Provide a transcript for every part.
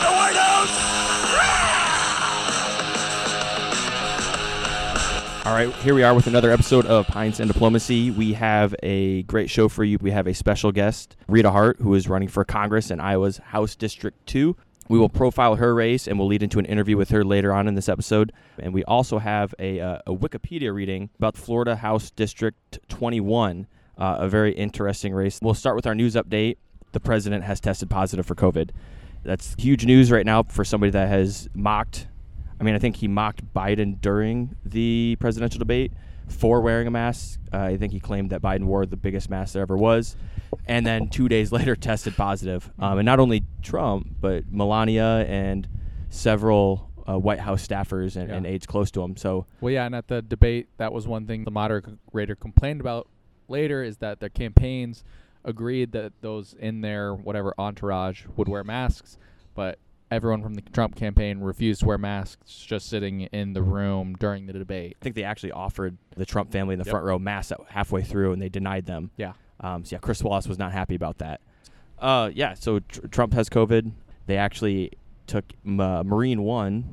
The. All right, here we are with another episode of Pints and Diplomacy. We have a great show for you. We have a special guest, Rita Hart, who is running for Congress in Iowa's House District 2. We will profile her race and we'll lead into an interview with her later on in this episode. And we also have a, uh, a Wikipedia reading about Florida House District 21, uh, a very interesting race. We'll start with our news update. The president has tested positive for COVID. That's huge news right now for somebody that has mocked I mean, I think he mocked Biden during the presidential debate for wearing a mask. Uh, I think he claimed that Biden wore the biggest mask there ever was, and then two days later tested positive. Um, and not only Trump, but Melania and several uh, White House staffers and, Yeah. and aides close to him. So Well, yeah, and at the debate, that was one thing the moderator complained about later is that their campaigns agreed that those in their whatever entourage would wear masks, but everyone from the Trump campaign refused to wear masks just sitting in the room during the debate. I think they actually offered the Trump family in the Yep. front row masks halfway through, and they denied them. Yeah. Um, so yeah, Chris Wallace was not happy about that. Uh, yeah. So tr- Trump has COVID. They actually took M- uh, Marine One.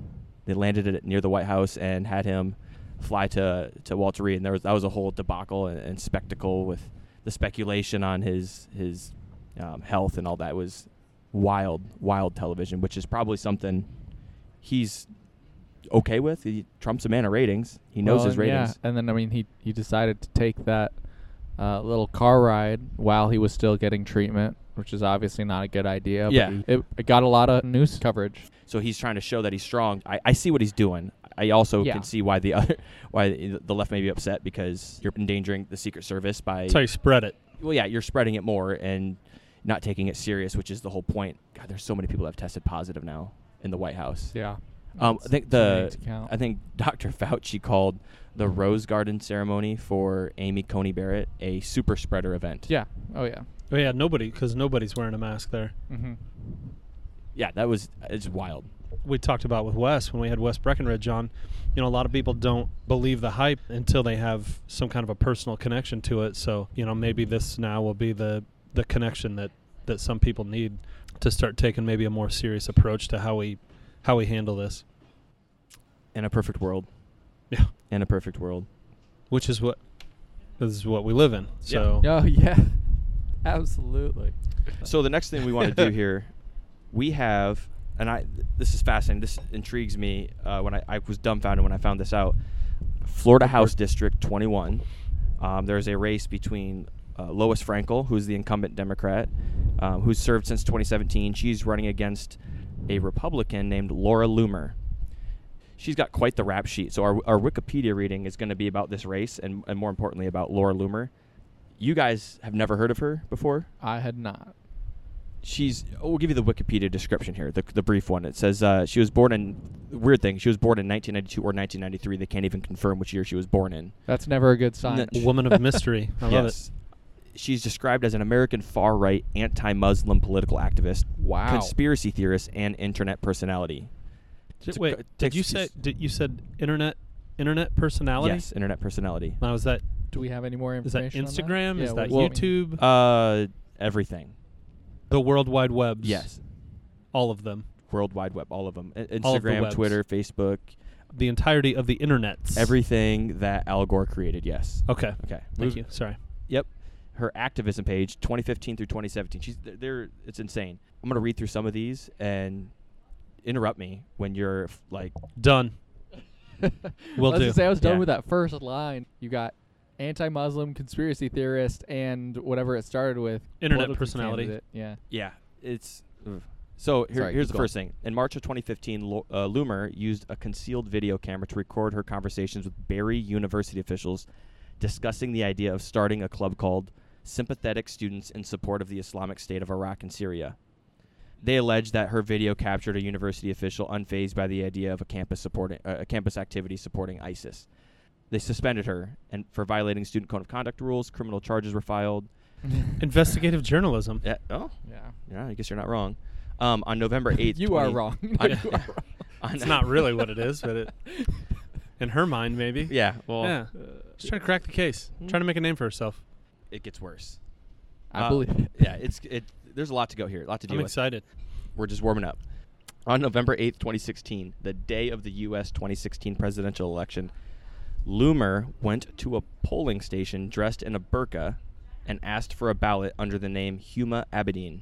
They landed it near the White House and had him fly to to Walter Reed. And there was that was a whole debacle and, and spectacle with the speculation on his his um, health and all that was wild, wild television, which is probably something he's okay with. He, Trump's a man of ratings. He knows Well, his and yeah, ratings. and then I mean he he decided to take that uh, little car ride while he was still getting treatment, which is obviously not a good idea. Yeah. it, it got a lot of news coverage. So he's trying to show that he's strong. I, I see what he's doing. I also Yeah. can see why the other why the left may be upset because you're endangering the Secret Service by That's how you spread it. well, yeah, you're spreading it more and not taking it serious, which is the whole point. God, there's so many people that have tested positive now in the White House. Yeah. Um, I think too many the. I think Dr. Fauci called the Rose Garden ceremony for Amy Coney Barrett a super spreader event. Yeah. Oh yeah. Oh yeah, nobody because nobody's wearing a mask there. Mm-hmm. yeah, that was it's wild. We talked about with Wes when we had Wes Breckenridge on. You know, a lot of people don't believe the hype until they have some kind of a personal connection to it. So you know, maybe this now will be the the connection that that some people need to start taking maybe a more serious approach to how we how we handle this, In a perfect world. Yeah. In a perfect world. which is what this is what we live in. So Oh yeah. Absolutely. So the next thing we want to do here, we have, and I this is fascinating. This intrigues me. Uh, when I, I was dumbfounded when I found this out, Florida House District 21. Um, there's a race between uh, Lois Frankel, who's the incumbent Democrat, um, who's served since 2017. She's running against a Republican named Laura Loomer. She's got quite the rap sheet. So our, our Wikipedia reading is going to be about this race and, and more importantly about Laura Loomer. You guys have never heard of her before? I had not. She's oh, we'll give you the wikipedia description here the, the brief one it says uh, she was born in weird thing she was born in 1992 or 1993 they can't even confirm which year she was born in That's never a good sign. N- a woman of mystery. I love it. she's described as an american far-right anti-muslim political activist wow. conspiracy theorist and internet personality Did- wait, co- did you say did you said internet internet personality? yes internet personality Now is that Do we have any more information is that information? on Instagram? Yeah, is what that that? YouTube? uh everything the World Wide Webs. yes all of them. world wide web all of them I- All of the instagram webs. twitter facebook The entirety of the internets. everything that al gore created yes Okay. okay Thank Move- you. Sorry. Yep. Her activism page, 2015 through 2017. She's they're, they're it's insane. I'm gonna read through some of these and interrupt me when you're f- like Done. Will Let's do. just say I was done Yeah. with that first line. You got anti-Muslim conspiracy theorist and whatever it started with. Internet personality. candidate. Yeah. yeah, it's. ugh. So here, Sorry, here's keep the first thing. In March of 2015, Lo- uh, Loomer used a concealed video camera to record her conversations with Barry University officials discussing the idea of starting a club called Sympathetic Students in Support of the Islamic State of Iraq and Syria. They allege that her video captured a university official unfazed by the idea of a campus supporting uh, a campus activity supporting ISIS. They suspended her and for violating student code of conduct rules. Criminal charges were filed. Investigative journalism. Yeah, oh, yeah. yeah. I guess you're not wrong. Um, on November 8th, You are wrong. on- You are wrong. It's not really what it is, but it, in her mind, maybe. Yeah, well, yeah. She's trying to crack the case. Trying to make a name for herself. it gets worse. I Uh, believe it. Yeah, it's it. There's a lot to go here. A lot to I'm with. excited. we're just warming up. On November 8th, 2016, the day of the U.S. 2016 presidential election, Loomer went to a polling station dressed in a burqa and asked for a ballot under the name Huma Abedin.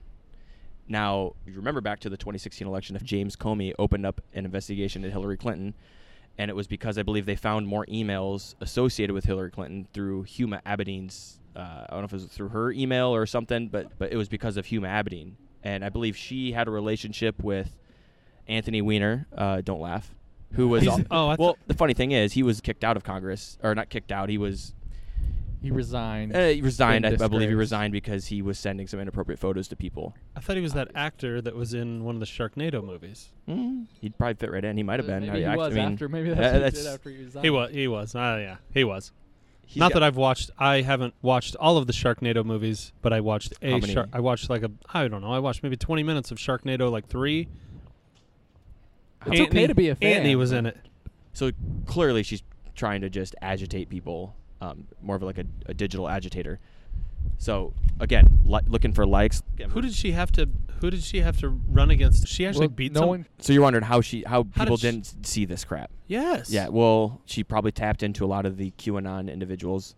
Now, you remember back to the 2016 election, if James Comey opened up an investigation into Hillary Clinton, and it was because I believe they found more emails associated with Hillary Clinton through Huma Abedin's. Uh, I don't know if it was through her email or something, but but it was because of Huma Abedin, and I believe she had a relationship with Anthony Weiner. Uh, don't laugh. Who was He's- al- oh, I well? The funny thing is, he was kicked out of Congress, or not kicked out. He was He resigned. uh, he resigned. I, I believe he resigned because he was sending some inappropriate photos to people. I thought he was that actor that was in one of the Sharknado movies. Mm, he'd probably fit right in. He might have been. Maybe I, he I was mean, after. Maybe that's uh, what he did after he resigned. He was. He was. Uh, yeah, he was. he's Not that I've watched. I haven't watched all of the Sharknado movies, but I watched How a. many? Shark, I watched like a. I don't know. I watched maybe 20 minutes of Sharknado, like three. It's okay to be a fan. Anthony was in it. So clearly, she's trying to just agitate people, um, more of like a, a digital agitator. So again, li- looking for likes. Who did she have to? Who did she have to run against? She actually Well, beat no some- one. So you're wondering how she, how How people did didn't s- see this crap? Yes. Yeah, well, she probably tapped into a lot of the QAnon individuals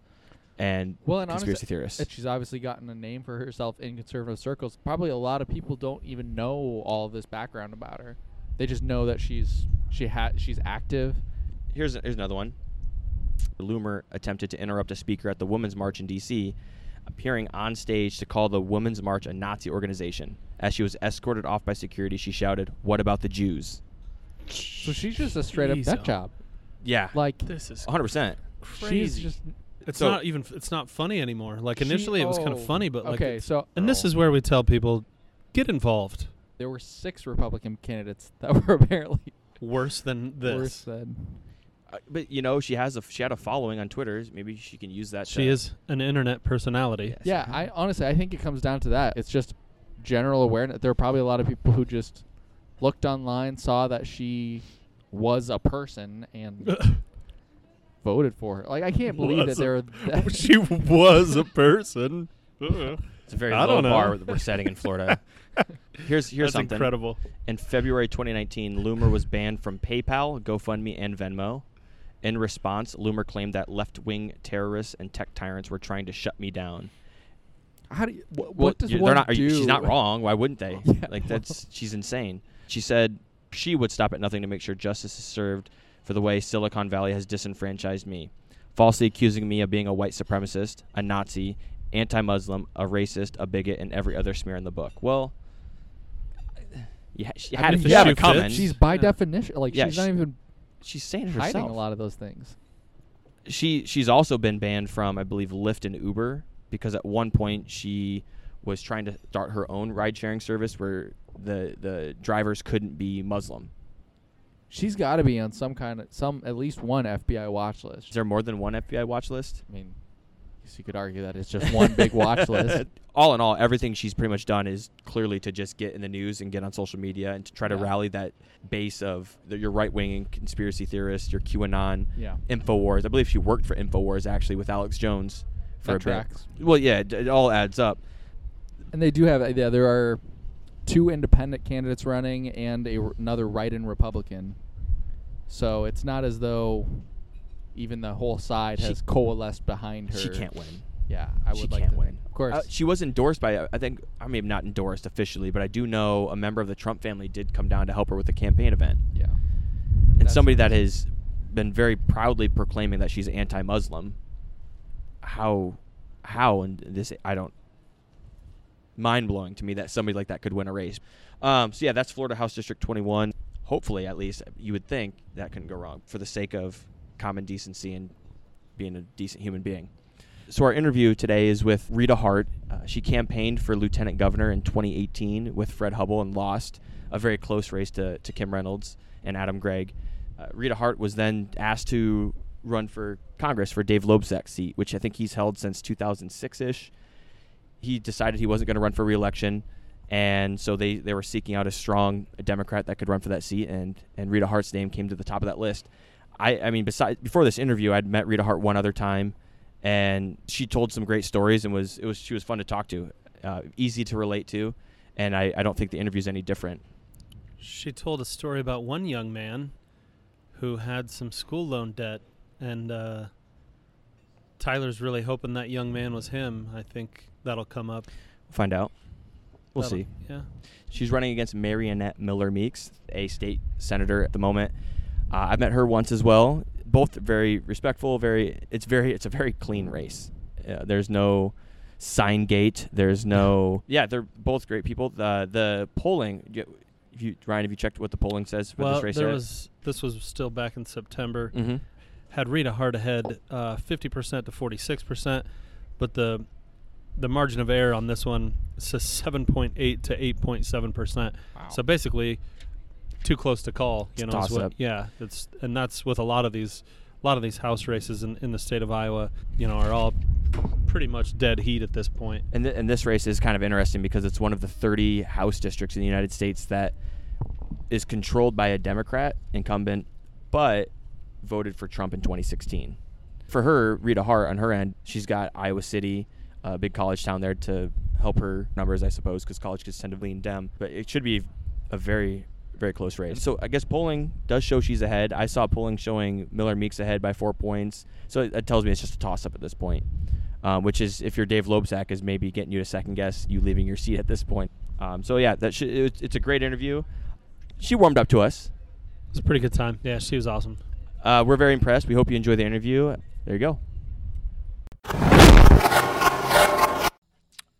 and Well, and conspiracy honestly, theorists. that she's obviously gotten a name for herself in conservative circles. Probably a lot of people don't even know all of this background about her. They just know that she's she ha- she's active. Here's here's another one. Loomer attempted to interrupt a speaker at the Women's March in D.C., appearing on stage to call the Women's March a Nazi organization. As she was escorted off by security, she shouted, "What about the Jews?" So she's just a straight up Jeez, nut oh. job. Yeah, Like This is 100. percent she's crazy. just It's So- not even. It's not funny anymore. Like She- initially, it was kind of oh, funny, but like. okay. So and this is where we tell people, get involved. There were six Republican candidates that were apparently Worse than this. worse than. Uh, but you know, she has a she had a following on Twitter. Maybe she can use that. She to- is an internet personality. Yes. Yeah, I honestly I think it comes down to that. It's just general awareness. There are probably a lot of people who just looked online, saw that she was a person, and voted for her. Like I can't believe that a- there are that she was a person. It's a very I low don't know. bar that we're setting in Florida. here's here's That's something. incredible. In February 2019, Loomer was banned from PayPal, GoFundMe, and Venmo. In response, Loomer claimed that left-wing terrorists and tech tyrants were trying to shut me down. How do you, wh- Well, what does you- one not, do? She's not wrong. Why wouldn't they? Yeah, like that's she's insane. She said she would stop at nothing to make sure justice is served for the way Silicon Valley has disenfranchised me, falsely accusing me of being a white supremacist, a Nazi, anti-Muslim, a racist, a bigot, and every other smear in the book. Well, you, ha- you I had, mean, you yeah, had it but coming. She's by Yeah. definition like Yeah, she's not even she's saying it hiding herself. a lot of those things. she she's also been banned from I believe Lyft and Uber because at one point she was trying to start her own ride sharing service where the the drivers couldn't be Muslim. She's got to be on some kind of some at least one FBI watch list. Is there more than one FBI watch list? I mean, You could argue that it's just one big watch list. all in all, everything she's pretty much done is clearly to just get in the news and get on social media and to try to Yeah. rally that base of the, your right wing conspiracy theorists, your QAnon, Yeah. Infowars. I believe she worked for Infowars actually with Alex Jones for That a bit. Well, yeah, it, it all adds up. And they do have uh, yeah, there are two independent candidates running and a, another write-in Republican. So it's not as though even the whole side She- has coalesced behind her. She can't win. Yeah, I she would like can't to win. Of course. Uh, she was endorsed by, uh, I think, I mean, not endorsed officially, but I do know a member of the Trump family did come down to help her with a campaign event. yeah. And That's somebody that has been very proudly proclaiming that she's anti-Muslim. How, how, and this I don't. Mind blowing to me that somebody like that could win a race. Um, so yeah, that's Florida House District 21. Hopefully, at least you would think that couldn't go wrong for the sake of common decency and being a decent human being. So our interview today is with Rita Hart. Uh, she campaigned for lieutenant governor in 2018 with Fred Hubbell and lost a very close race to, to Kim Reynolds and Adam Gregg. Uh, Rita Hart was then asked to run for Congress for Dave Loebsack's seat, which I think he's held since 2006-ish. He decided he wasn't going to run for reelection, and so they, they were seeking out a strong Democrat that could run for that seat, and, and Rita Hart's name came to the top of that list. I, I mean, besides before this interview, I'd met Rita Hart one other time, and she told some great stories and was it was she was fun to talk to, uh, easy to relate to, and I, I don't think the interview's any different. She told a story about one young man who had some school loan debt, and uh, Tyler's really hoping that young man was him. I think that'll come up. We'll find out. We'll That'll- see. Yeah. She's running against Mariannette Miller Meeks, a state senator at the moment. Uh, I've met her once as well. Both very respectful. Very, it's very, it's a very clean race. Uh, there's no sign gate. There's no, yeah, they're both great people. The the polling, if you, Ryan, have you checked what the polling says for well, this race? there was this was still back in September. mm-hmm. Had Rita Hart ahead, uh, fifty percent to forty six percent, but the the margin of error on this one says seven point eight to eight point seven percent. So basically, too close to call. You It's know, what- yeah. It's and that's with a lot of these, a lot of these house races in, in the state of Iowa. You know, are all pretty much dead heat at this point. And, th- and this race is kind of interesting because it's one of the 30 House districts in the United States that is controlled by a Democrat incumbent, but voted for Trump in 2016. For her, Rita Hart, on her end, she's got Iowa City, a big college town there to help her numbers, I suppose, because college kids tend to lean Dem. But it should be a very, very close race. So I guess polling does show she's ahead. I saw polling showing Miller Meeks ahead by four points. So it, it tells me it's just a toss up at this point um, which is if you're Dave Loebsack is maybe getting you to second guess you leaving your seat at this point. Um, so yeah, that sh- it, it's a great interview. She warmed up to us. It's a pretty good time. Yeah, she was awesome. Uh, we're very impressed. We hope you enjoy the interview. There you go.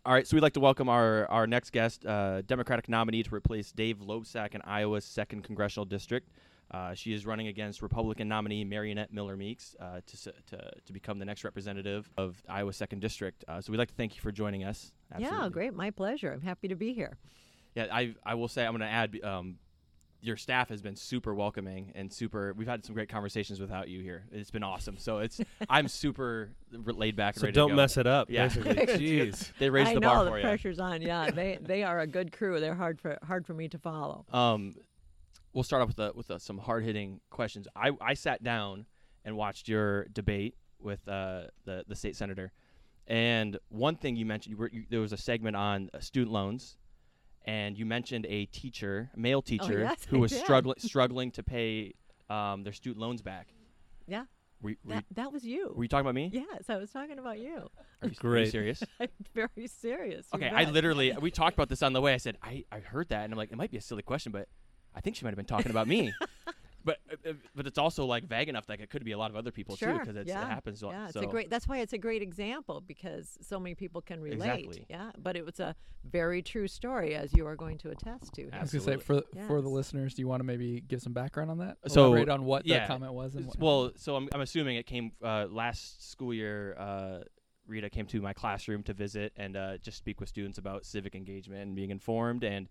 All right, so we'd like to welcome our, our next guest, uh, Democratic nominee to replace Dave Loebsack in Iowa's second congressional district. Uh, she is running against Republican nominee Mariannette Miller Meeks uh, to, to to become the next representative of Iowa's second district. Uh, so we'd like to thank you for joining us. Yeah, great. My pleasure. I'm happy to be here. Yeah, I I will say I'm going to add um, your staff has been super welcoming and super. We've had some great conversations without you here. It's been awesome. So it's I'm super laid back. And So ready don't to go. mess it up. Yeah. Basically. Jeez. They raised I the know bar the for you. pressure's on. Yeah, they they are a good crew. They're hard for hard for me to follow. Um, we'll start off with a, with a, some hard hitting questions. I I sat down and watched your debate with uh, the the state senator, and one thing you mentioned, you were, you, there was a segment on uh, student loans, and you mentioned a teacher, a male teacher, Oh, yes, who I was struggling struggling to pay um, their student loans back. Yeah, Were, were, that you, that was you. were you talking about me? Yes, I was talking about you. Are you, are you serious? I'm very serious. you Okay, I literally we talked about this on the way. I said I, I heard that and I'm like it might be a silly question, but I think she might have been talking about me. but uh, uh, but it's also like vague enough that it could be a lot of other people too Sure. because yeah. it happens. a lot. Yeah, it's so a great. That's why it's a great example because so many people can relate. Exactly. Yeah, but it was a very true story, as you are going to attest to. here. I was gonna say for for the listeners, do you want to maybe give some background on that? So, Elaborate on what yeah, the comment was and what well, so I'm I'm assuming it came uh, last school year. Uh, Rita came to my classroom to visit and uh, just speak with students about civic engagement and being informed. And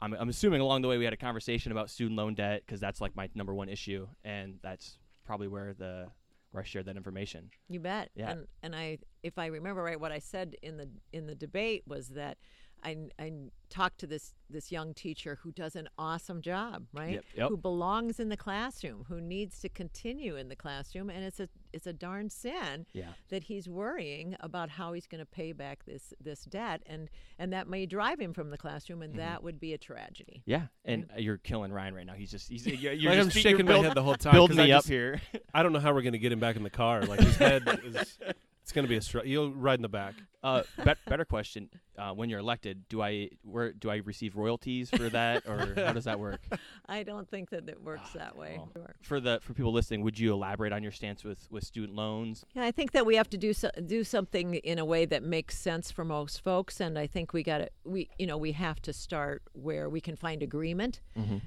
I'm, I'm assuming along the way we had a conversation about student loan debt because that's like my number one issue, and that's probably where the where I shared that information. You bet. Yeah. And and I if I remember right what I said in the in the debate was that I, I talked to this this young teacher who does an awesome job, right? Yep, yep. Who belongs in the classroom, who needs to continue in the classroom and it's a it's a darn sin Yeah. that he's worrying about how he's going to pay back this this debt and and that may drive him from the classroom Mm-hmm. and that would be a tragedy. Yeah, and you're killing Ryan right now. He's just he's you're, you're like I'm just you're shaking my head the whole time. building 'cause I me up just- here. I don't know how we're gonna get him back in the car. Like his head is. It's gonna be a struggle. You'll ride in the back. Uh, bet better question: uh, When you're elected, do I where do I receive royalties for that, or how does that work? I don't think that it works that way. Well, For the for people listening, would you elaborate on your stance with with student loans? Yeah, I think that we have to do so, do something in a way that makes sense for most folks, and I think we got to we you know we have to start where we can find agreement,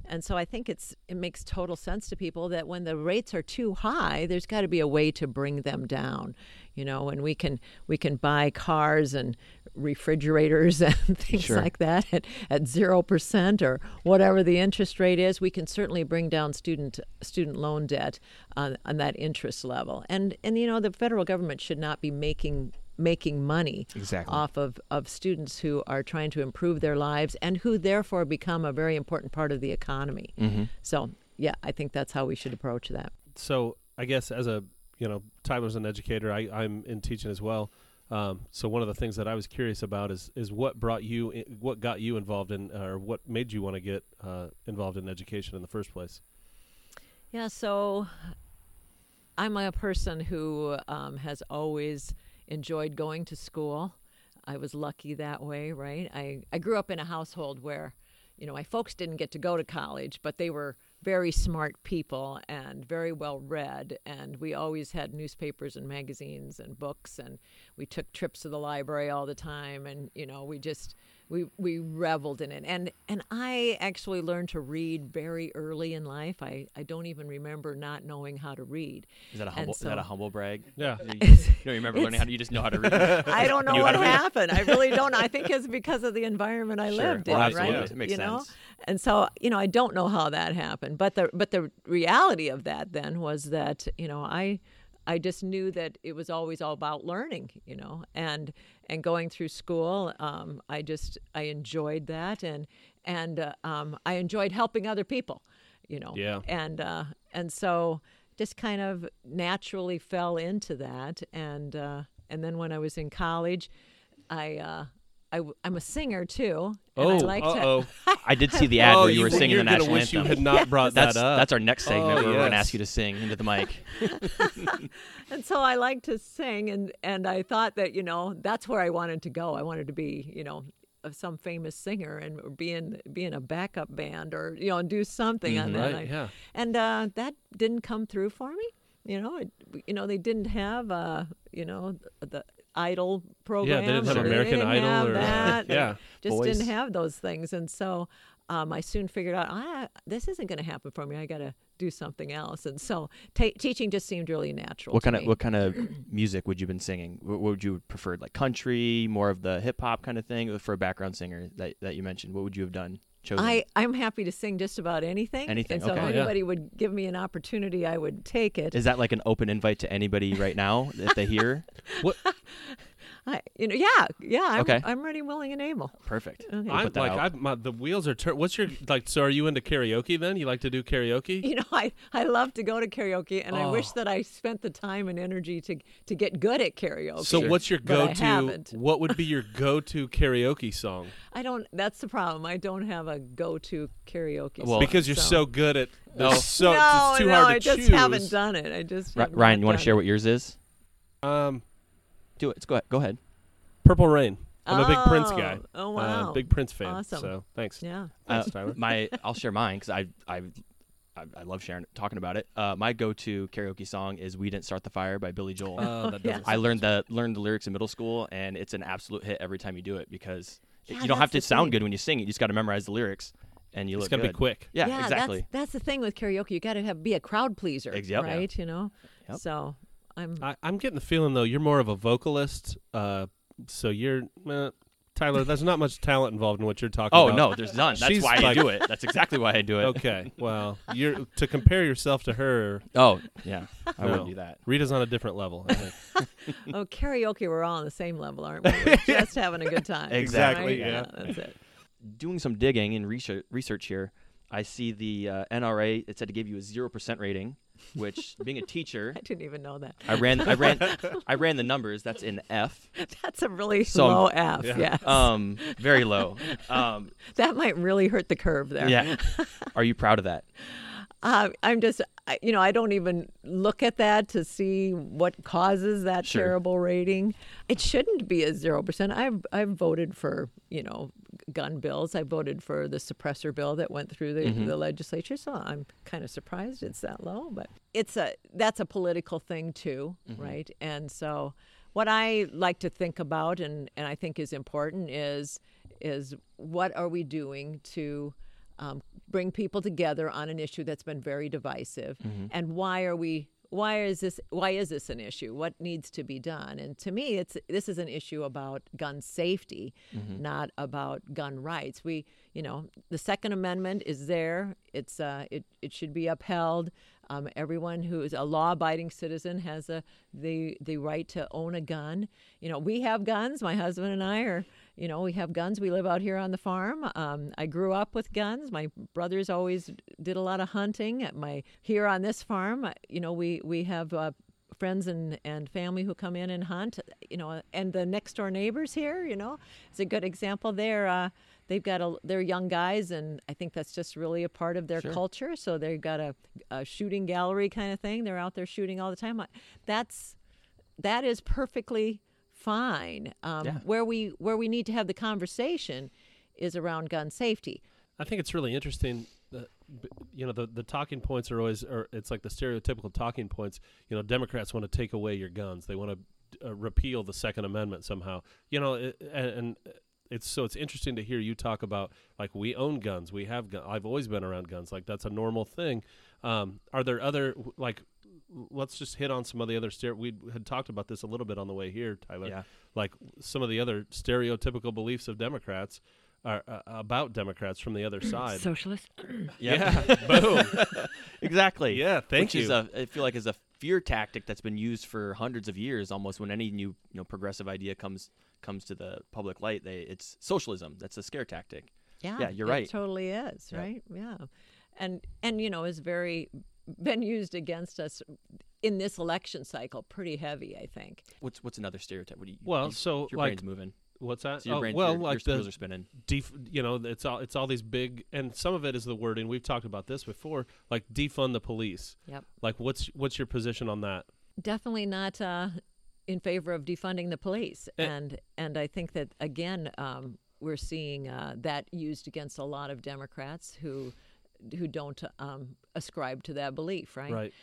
and so I think it's it makes total sense to people that when the rates are too high, there's got to be a way to bring them down, you know, and we can we can buy cars and refrigerators and things Sure. like that at at zero percent or whatever the interest rate is. We can certainly bring down student student loan debt on, on that interest level. And and you know the federal government should not be making making money Exactly. off of, of students who are trying to improve their lives and who therefore become a very important part of the economy. Mm-hmm. So yeah, I think that's how we should approach that. So I guess as a you know Tyler's an educator. I I'm in teaching as well. Um, so one of the things that I was curious about is is what brought you, i- what got you involved in, or what made you want to get uh, involved in education in the first place. Yeah, so I'm a person who um, has always enjoyed going to school. I was lucky that way, right? I, I grew up in a household where, you know, my folks didn't get to go to college, but they were very smart people and very well read. And we always had newspapers and magazines and books, and we took trips to the library all the time. And, you know, we just, we, we reveled in it. And, and I actually learned to read very early in life. I, I don't even remember not knowing how to read. Is that a And humble? is that a humble brag? Yeah. You, you don't remember learning how to? You just know how to read. I don't know what happened. I really don't. I think it's because of the environment I Sure. lived Well, in, absolutely. right? It makes you know, sense. and so you know, I don't know how that happened. But the but the reality of that then was that you know I I just knew that it was always all about learning, you know, and and going through school. Um, I just I enjoyed that, and and uh, um, I enjoyed helping other people, you know. Yeah. And uh, and so just kind of naturally fell into that, and uh, and then when I was in college, I. I, am a singer too. And I Oh, like to, uh-oh. I did see the ad where you were singing you're the national wish anthem. you had not brought that's that up. that's our next segment Oh, where we're gonna ask you to sing into the mic. and so I like to sing, and and I thought that you know that's where I wanted to go. I wanted to be you know some famous singer and be in be in a backup band or you know do something on that. Mm-hmm. Right, I- yeah. And uh, that didn't come through for me. You know, it, you know they didn't have uh, you know the, the Idol program. Yeah, they didn't have or American didn't Idol have or- that. They yeah. just Voice. didn't have those things, and so. Um, I soon figured out ah, this isn't going to happen for me. I got to do something else, and so ta teaching just seemed really natural. what to kind of what kind of music would you been singing? What, what would you prefer? Like country, more of the hip hop kind of thing, for a background singer that that you mentioned? What would you have done? Chosen? I, I'm happy to sing just about anything. Anything, And so okay. if Oh, yeah. anybody would give me an opportunity, I would take it. Is that like an open invite to anybody right now that they hear? What I, you know, yeah, yeah. I'm, Okay. I'm ready, willing, and able. Perfect. Okay. We'll I'm like. I've, my, the wheels are turning. What's your like? So are you into karaoke then? You like to do karaoke? You know, I, I love to go to karaoke, and I wish Oh. that I spent the time and energy to to get good at karaoke. So what's your go-to? What would be your go-to karaoke song? I don't. That's the problem. I don't have a go-to karaoke. Well- song, Because you're so good at. There's Oh. so no, it's too no, hard to I just haven't done it. I just Ri- have Ryan, you want to share it. what yours is? Um, Do it. Go ahead. Go ahead. Purple Rain. I'm a big Prince Oh, guy. oh, Uh, wow. big Prince fan. Awesome. So thanks. Yeah. Thanks, Uh, Tyler. my I'll share mine because I I. I, I love sharing talking about it. Uh, my go-to karaoke song is "We Didn't Start the Fire" by Billy Joel. Uh, that yeah. I learned the learned the lyrics in middle school, and it's an absolute hit every time you do it because Yeah, you don't have to sound thing. good when you sing it. You just got to memorize the lyrics, and you It's look got to be quick. Yeah, yeah, exactly. That's, that's the thing with karaoke. You got to have be a crowd pleaser, Ex- yep. Yeah. right? You know. Yep. So I'm. I, I'm getting the feeling though you're more of a vocalist. Uh, so you're uh, Tyler. There's not much talent involved in what you're talking Oh about. no, there's none. That's She's why like- I do it. That's exactly why I do it. Okay. Well, you're to compare yourself to her. Oh yeah, I No. wouldn't do that. Rita's on a different level. I think. oh, karaoke. We're all on the same level, aren't we? We're just having a good time. Exactly, right? yeah. That's it. Doing some digging and research research here, I see the uh, NRA. It said to give you a zero percent rating, which being a teacher, I didn't even know that. I ran I ran I ran the numbers. That's in F. That's a really So- low F. Yeah. Yes. Um, very low. Um, that might really hurt the curve there. yeah. Are you proud of that? Uh, I'm just, you know, I don't even look at that to see what causes that Sure. terrible rating. It shouldn't be a zero percent. I've I've voted for you know gun bills. I voted for the suppressor bill that went through the, Mm-hmm. the legislature. So I'm kind of surprised it's that low. But it's a that's a political thing too, Mm-hmm. right? And so what I like to think about and and I think is important is is what are we doing to um, bring people together on an issue that's been very divisive and why are we why is this why is this an issue? What needs to be done? And to me it's this is an issue about gun safety not about gun rights. We you know the second amendment is there. It's uh, it, it should be upheld. Um, everyone who is a law-abiding citizen has a the the right to own a gun. You know, we have guns. My husband and I are, you know, we have guns. We live out here on the farm. Um, I grew up with guns. My brothers always did a lot of hunting. At my here on this farm, you know, we we have. Uh, friends and, and family who come in and hunt, you know, and the next door neighbors here, you know, it's a good example there. Uh, they've got a, they're young guys, and I think that's just really a part of their Sure. culture. So they've got a, a shooting gallery kind of thing. They're out there shooting all the time. That's that is perfectly fine. Um, Yeah. Where we where we need to have the conversation is around gun safety. I think it's really interesting. That, you know, the, the talking points are always, or it's like the stereotypical talking points. You know, Democrats want to take away your guns. They want to uh, repeal the Second Amendment somehow. You know, it, and, and it's so it's interesting to hear you talk about like we own guns. We have guns. I've always been around guns. Like that's a normal thing. Um, are there other like? Let's just hit on some of the other stere- we had talked about this a little bit on the way here, Tyler Yeah. like some of the other stereotypical beliefs of Democrats are uh, about Democrats from the other side. Socialist. yeah, boom. exactly. Yeah, thank Which you. is a, I feel like is a fear tactic that's been used for hundreds of years. Almost when any new you know progressive idea comes comes to the public light, they it's socialism. That's a scare tactic. Yeah, Yeah, you're it right. totally is, Yep. right? Yeah, and and you know is very been used against us in this election cycle pretty heavy. I think. What's what's another stereotype? What do you? Well, you- so, your like- brain's moving. What's that? So your oh, brain, well, your, like your the wheels are spinning. def- you know, it's all it's all these big, and some of it is the wording. We've talked about this before. Like defund the police. Yep. Like, what's what's your position on that? Definitely not uh, in favor of defunding the police, Eh. and and I think that again um, we're seeing uh, that used against a lot of Democrats who who don't um, ascribe to that belief, right? Right.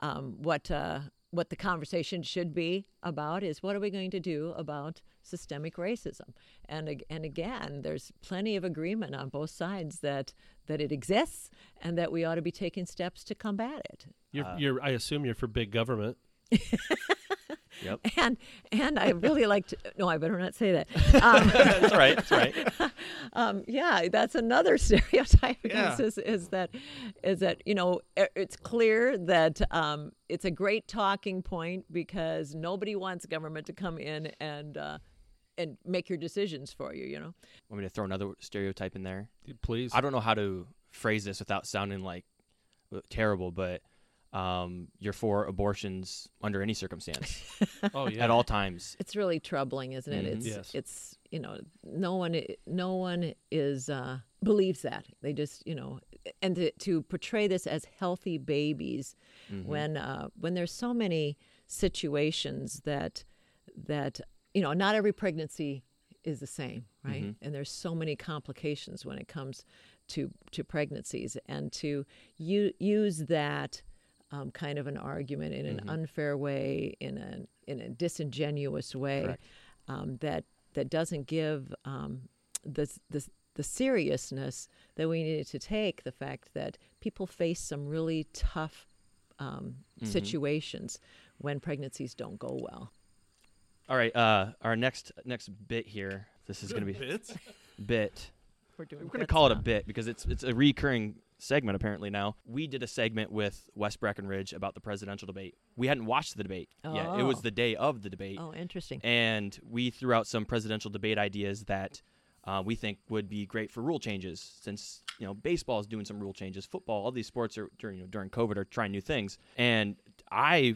um, what uh, what the conversation should be about is what are we going to do about systemic racism and and again there's plenty of agreement on both sides that that it exists and that we ought to be taking steps to combat it You're, Uh, you're. I assume you're for big government. Yep. and and I really like to no I better not say that um, that's right. That's right. um, yeah, that's another stereotype Yeah. us is that is that you know it's clear that um, it's a great talking point because nobody wants government to come in and uh, and make your decisions for you. You know, Want me to throw another stereotype in there? Please. I don't know how to phrase this without sounding like uh, terrible, but um, you're for abortions under any circumstance oh yeah. at all times. it's really troubling, isn't it? Mhm. It's Yes. it's you know no one no one is uh, believes that they just you know and to, to portray this as healthy babies Mm-hmm. when uh, when there's so many situations that that you know not every pregnancy is the same right Mm-hmm. and there's so many complications when it comes to to pregnancies and to u- use that um, kind of an argument in Mm-hmm. an unfair way in a in a disingenuous way um, that that doesn't give um, the, the the seriousness that we needed to take the fact that people face some really tough um, Mm-hmm. situations when pregnancies don't go well. All right. Uh, our next next bit here. This is going to be bits. bit. We're doing. We're going to call it a bit because it's it's a recurring segment apparently now. We did a segment with Wes Breckenridge about the presidential debate. We hadn't watched the debate yet. It was Oh. the day of the debate. Oh, interesting. and we threw out some presidential debate ideas that uh, we think would be great for rule changes. Since you know baseball is doing some rule changes, football, all these sports are during you know, during COVID are trying new things, and I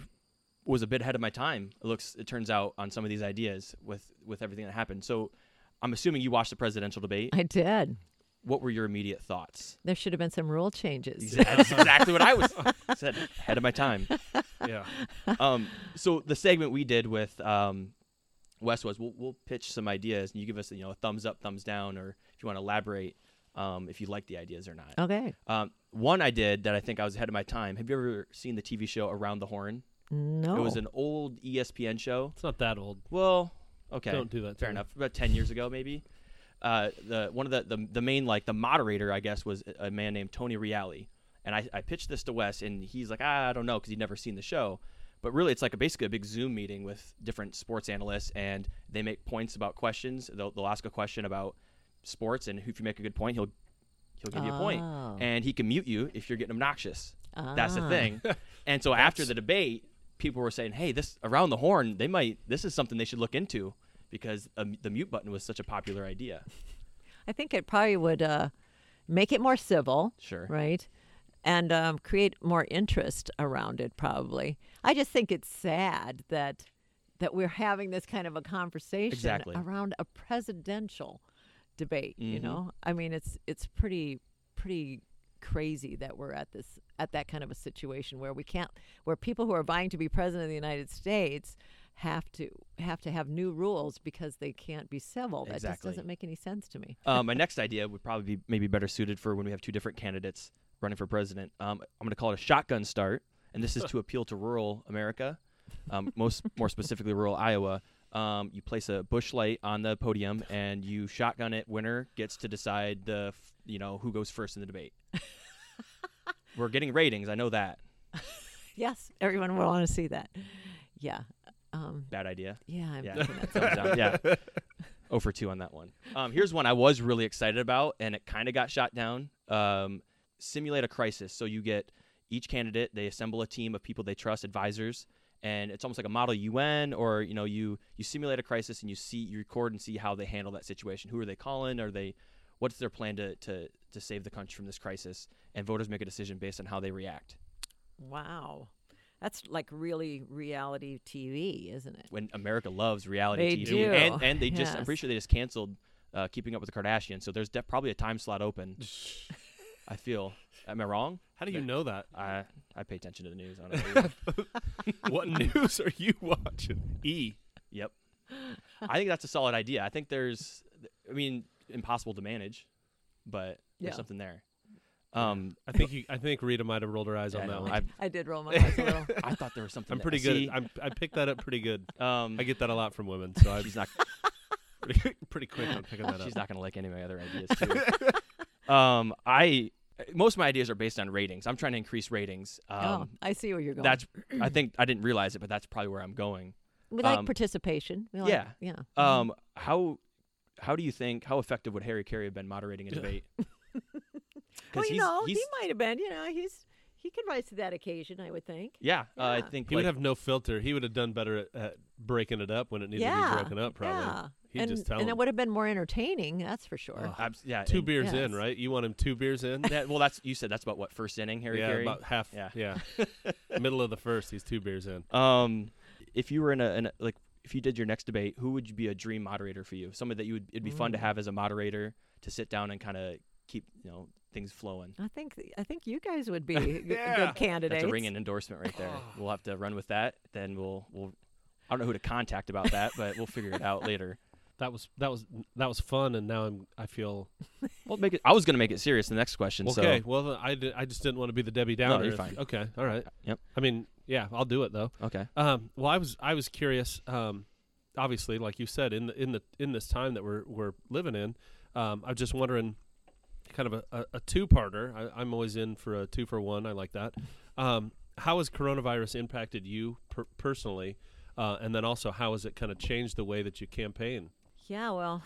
was a bit ahead of my time. It looks, it turns out, on some of these ideas with with everything that happened. So. I'm assuming you watched the presidential debate. I did. What were your immediate thoughts? There should have been some rule changes. That's exactly what I was said ahead of my time. yeah. um, so the segment we did with um, Wes was we'll, we'll pitch some ideas and you give us you know a thumbs up, thumbs down, or if you want to elaborate um, if you like the ideas or not. Okay. Um, one I did that I think I was ahead of my time. Have you ever seen the TV show Around the Horn? No. It was an old ESPN show. It's not that old. Well, okay, Don't do that Fair me. enough. About ten years ago, maybe. Uh, the one of the, the the main like the moderator, I guess, was a man named Tony Reali, and I, I pitched this to Wes, and he's like, ah, I don't know, because he'd never seen the show. But really, it's like a, basically a big Zoom meeting with different sports analysts, and they make points about questions. They'll, they'll ask a question about sports, and if you make a good point, he'll he'll give you a Oh. and he can mute you if you're getting obnoxious. That's the Ah. thing. and so after the debate, people were saying, "Hey, this around the horn, they might. This is something they should look into because um, the mute button was such a popular idea." I think it probably would uh, make it more civil. Sure. Right. and um, create more interest around it. Probably, I just think it's sad that that we're having this kind of a conversation Exactly. around a presidential debate. You Mhm. know, I mean, it's it's pretty pretty crazy that we're at this at that kind of a situation where we can't where people who are vying to be president of the United States have to have to have new rules because they can't be civil. That just doesn't make any sense to me. um, my next idea would probably be maybe better suited for when we have two different candidates running for president. Um, I'm going to call it a shotgun start, and this is to appeal to rural America, um, most more specifically rural Iowa. Um, you place a Busch Light on the podium, and you shotgun it. Winner gets to decide the f- you know who goes first in the debate. We're getting ratings. I know that. Yes, everyone will want to see that. Yeah. Um, Bad idea. yeah, I'm Yeah. Thumbs down. Yeah. Oh for two on that one. Um, here's one I was really excited about, and it kind of got shot down. Um, simulate a crisis. So you get each candidate, they assemble a team of people they trust, advisors, and it's almost like a model UN, or you know, you you simulate a crisis and you see, you record and see how they handle that situation. Who are they calling? Are they, what's their plan to to to save the country from this crisis? And voters make a decision based on how they react. wow. That's like really reality TV, isn't it? When America loves reality They TV, do, and and they just, I'm pretty sure they just canceled uh, Keeping Up with the Kardashians. So there's de- probably a time slot open. I feel. Am I wrong? How do you know that? I I pay attention to the news. I don't know. what news are you watching? E. yep. I think that's a solid idea. I think there's, I mean, impossible to manage, but there's Yeah. something there. Um, I think you. I think Rita might have rolled her eyes yeah, I on that know. one. I, I did roll my eyes a little. I thought there was something. I'm there. pretty See, good. I'm, I picked that up pretty good. um, I get that a lot from women, so I'm she's not. pretty, pretty quick on picking that up. She's up. not gonna like any of my other ideas too. um, I most of my ideas are based on ratings. I'm trying to increase ratings. Um, oh, I see where you're going. that's I think I didn't realize it, but that's probably where I'm going. we like um, participation. We like, yeah. yeah. Um, how how do you think how effective would Harry Caray have been moderating a debate? Well, you he's, know, he's, he might have been. You know, he's he could rise to that occasion. I would think. yeah, Uh, I think He like, would have no filter. He would have done better at, at breaking it up when it needed yeah. to be broken up. Probably. Yeah. He'd and just tell and him. it would have been more entertaining. That's for sure. Oh. abs- yeah, two and- beers in, right? You want him two beers in? that- well, that's you said that's about what first inning Harry yeah, Caray. about half. Yeah. Yeah, Middle of the first, he's two beers in. Um, if you were in a, in a like if you did your next debate, who would you be a dream moderator for you? Somebody that you would it'd be fun to Mm. have as a moderator to sit down and kind of keep you know things flowing. I think I think you guys would be g- Yeah. good candidates. That's a ringing endorsement right there. we'll have to run with that. Then we'll we'll. I don't know who to contact about that, but we'll figure it out later. That was that was that was fun, and now I'm I feel We'll make it. I was gonna make it serious. The next question. okay. So well, I, did, I just didn't want to be the Debbie Downer. you're fine. Okay, all right. Yep. I mean, yeah, I'll do it though. okay. Um, well, I was I was curious. Um, obviously, like you said, in the in the in this time that we're we're living in, um, I'm just wondering, kind of a, a, a two parter. I'm always in for a two for one. I like that. Um, how has coronavirus impacted you per- personally, uh, and then also how has it kind of changed the way that you campaign? Yeah, well,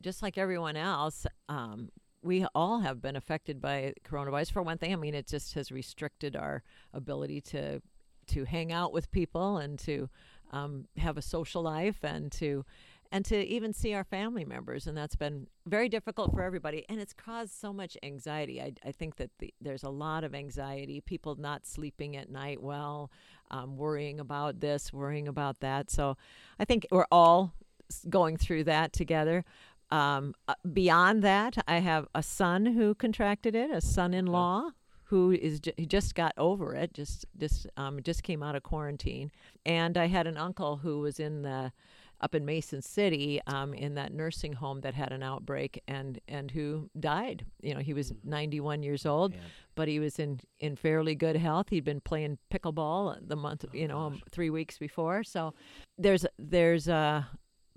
just like everyone else, um, we all have been affected by coronavirus. For one thing, I mean, it just has restricted our ability to to hang out with people and to um, have a social life and to and to even see our family members and that's been very difficult for everybody and it's caused so much anxiety. I, I think that the, there's a lot of anxiety people not sleeping at night well um, worrying about this worrying about that. So i think we're all going through that together. Um, uh, beyond that i have a son who contracted it a son-in-law who is ju- he just got over it just just um, just came out of quarantine. And i had an uncle who was in the up in Mason City um, in that nursing home that had an outbreak and and who died. You know, he was 91 years old, Man. but he was in in fairly good health. He'd been playing pickleball the month, you know, um, three weeks before. So there's there's uh,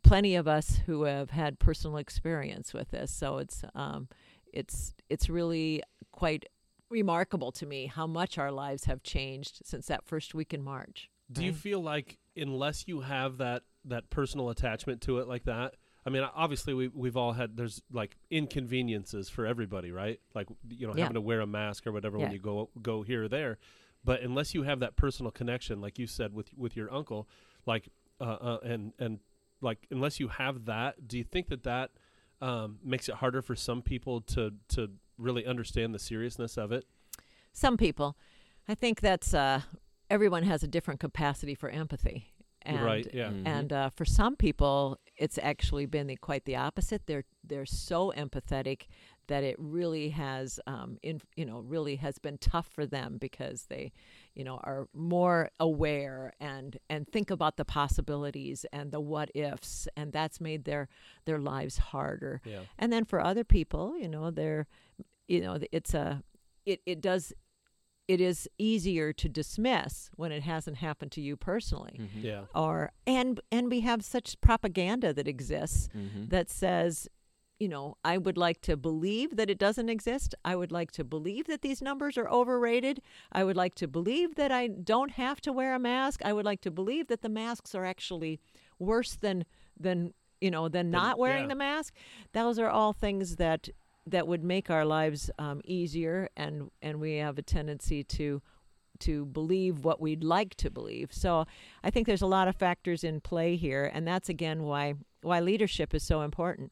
plenty of us who have had personal experience with this. So it's um, it's it's really quite remarkable to me how much our lives have changed since that first week in March. Do you feel like unless you have that that personal attachment to it like that? I mean, obviously we we've all had there's like inconveniences for everybody, right? Like you know, Yeah. having to wear a mask or whatever when you go go here or there. But unless you have that personal connection, like you said with with your uncle, like uh, uh, and and like unless you have that, do you think that that um, makes it harder for some people to to really understand the seriousness of it? Some people. I think that's uh, everyone has a different capacity for empathy. And, Right, yeah. Mhm. And uh, for some people, it's actually been the, quite the opposite. They're they're so empathetic that it really has, um, in, you know, really has been tough for them because they, you know, are more aware and and think about the possibilities and the what ifs, and that's made their their lives harder. Yeah. And then for other people, you know, they're, you know, it's a, it, it does, it is easier to dismiss when it hasn't happened to you personally. Mhm. Yeah. Or, and, and we have such propaganda that exists Mhm. that says, you know, I would like to believe that it doesn't exist. I would like to believe that these numbers are overrated. I would like to believe that I don't have to wear a mask. I would like to believe that the masks are actually worse than than you know than not wearing yeah. the mask. Those are all things that that would make our lives um, easier, and and we have a tendency to to believe what we'd like to believe. So I think there's a lot of factors in play here, and that's again why why leadership is so important.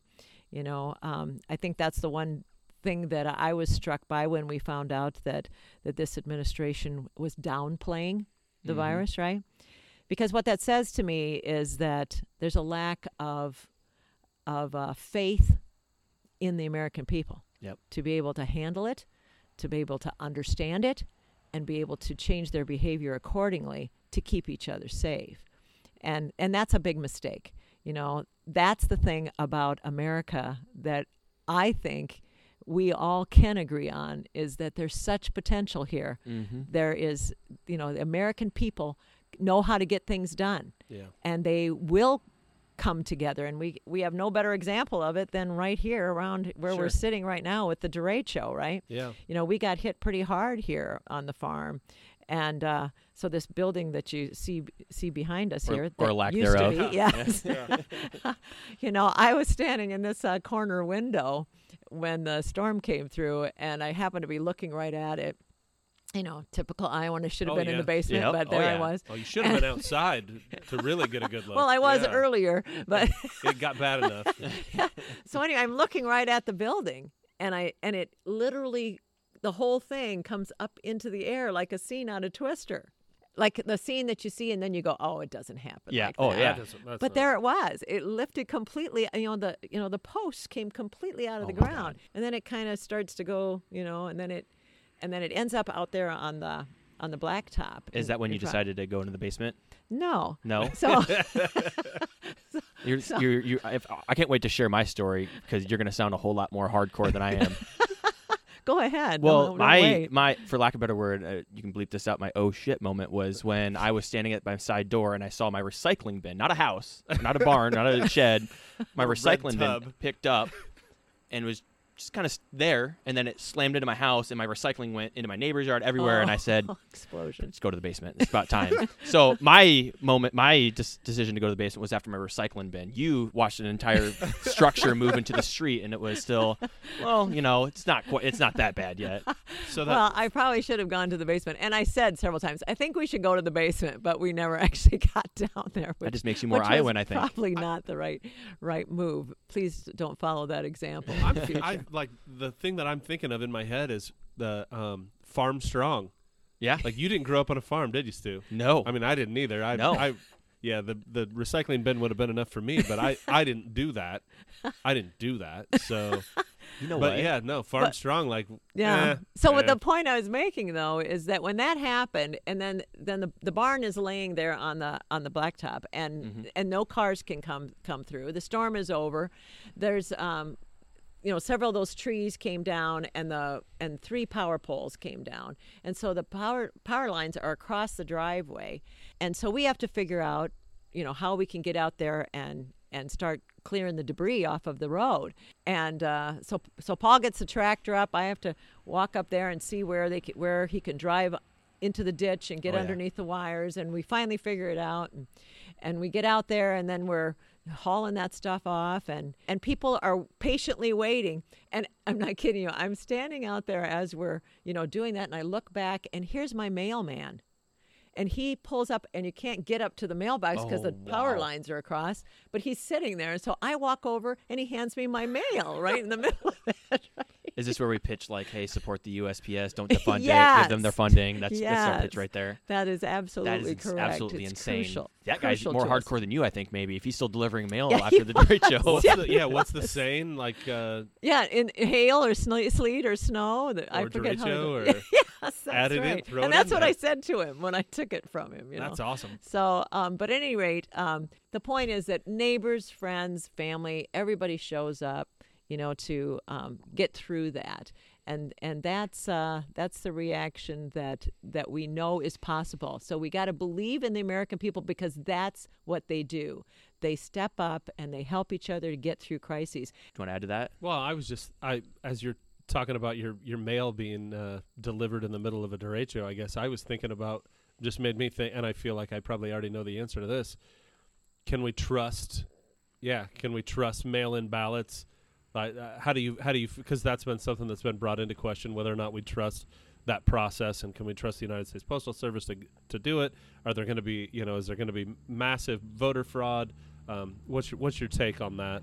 You know, um, I think that's the one thing that I was struck by when we found out that that this administration was downplaying the Mhm. virus, right? Because what that says to me is that there's a lack of of uh, faith in the American people Yep. to be able to handle it, to be able to understand it, and be able to change their behavior accordingly to keep each other safe. And and that's a big mistake. You know, that's the thing about America that I think we all can agree on is that there's such potential here. Mhm. There is, you know, the American people know how to get things done Yeah. and they will come together and we we have no better example of it than right here around where Sure. we're sitting right now with the derecho right Yeah. you know we got hit pretty hard here on the farm and uh, so this building that you see see behind us Or- here or lack used thereof. to be, yes you know i was standing in this uh, corner window when the storm came through and i happened to be looking right at it you know typical iowan i should have Oh, been in the basement Yep. but Oh, there i was Oh, you should have been outside to really get a good look. well i was Yeah. earlier but It got bad enough. so anyway, I'm looking right at the building, and I and it literally the whole thing comes up into the air like a scene out of Twister, like the scene that you see, and then you go, oh, it doesn't happen. Yeah. like Oh, that. yeah. That's But not- there it was. It lifted completely. You know the you know the posts came completely out of oh the Oh, my ground, and then it kind of starts to go. You know, and then it and then it ends up out there on the on the blacktop. Is that when you decided to go into the basement? No. No. So You're, you're, you're, if, I can't wait to share my story because you're going to sound a whole lot more hardcore than I am. go ahead. well, no, no, my wait. my for lack of a better word, uh, you can bleep this out. My oh shit moment was when I was standing at my side door and I saw my recycling bin, not a house, not a barn, not a shed, my recycling bin picked up and was just kind of there, and then it slammed into my house, and my recycling went into my neighbor's yard everywhere, and I oh, said, explosion. let's go to the basement. It's about time. so my moment, my dis- decision to go to the basement was after my recycling bin. You watched an entire structure move into the street, and it was still, well, you know, it's not quite, it's not that bad yet. So that Well, I probably should have gone to the basement. And I said several times, I think we should go to the basement, but we never actually got down there. Which, just makes you more which Iowan, I think. Probably not the right right move. Please don't follow that example. I'm. I like the thing that I'm thinking of in my head is the um, farm strong. yeah, Like you didn't grow up on a farm, did you, Stu? no, I mean, I didn't either. I, No. I, yeah, the the recycling bin would have been enough for me, but I I didn't do that. I didn't do that. So, you know but what? yeah, no, farm But- strong. Like, Yeah. eh, so what eh. the point I was making though is that when that happened and then then the, the barn is laying there on the on the blacktop and Mm-hmm. and no cars can come come through. The storm is over. There's um you know several of those trees came down and the and three power poles came down. And so the power power lines are across the driveway. And so we have to figure out, you know, how we can get out there and and start clearing the debris off of the road. And uh, so so Paul gets the tractor up. I have to walk up there and see where they ca- where he can drive into the ditch and get Oh, yeah. underneath the wires. And we finally figure it out. And, and we get out there and then we're hauling that stuff off and and people are patiently waiting and i'm not kidding you i'm standing out there as we're you know doing that and i look back and here's my mailman and he pulls up and you can't get up to the mailbox because Oh, the power wow. lines are across but he's sitting there and so i walk over and he hands me my mail right in the middle of it? Is this where we pitch like, hey, support the USPS, don't defund it, give them their funding? That's that's our pitch right there. That is absolutely is ins- correct. absolutely It's insane. Crucial, that guy's crucial more to us. hardcore than you, I think. Maybe if he's still delivering mail Yeah, after the Detroit show. What's Yeah. the, yeah, what's the saying? Like, uh, Yeah, in hail or sle- sleet or snow. the- I or forget how. derecho, to- or yes, that's add it in, right. throw and that's in what I said to him when I took it from him. You know. that's awesome. So, um, but at any rate, um, the point is that neighbors, friends, family, everybody shows up, you know, to um, get through that, and and that's uh, that's the reaction that that we know is possible. So we got to believe in the American people because that's what they do. They step up and they help each other to get through crises. Do you want to add to that? Well, I was just I as you're talking about your your mail being uh, delivered in the middle of a derecho. I guess I was thinking about just made me think, and I feel like I probably already know the answer to this. Can we trust? Yeah, can we trust mail-in ballots? Uh, how do you how do you because that's been something that's been brought into question whether or not we trust that process and can we trust the United States Postal Service to to do it? Are there going to be you know is there going to be massive voter fraud? Um, what's your what's your take on that?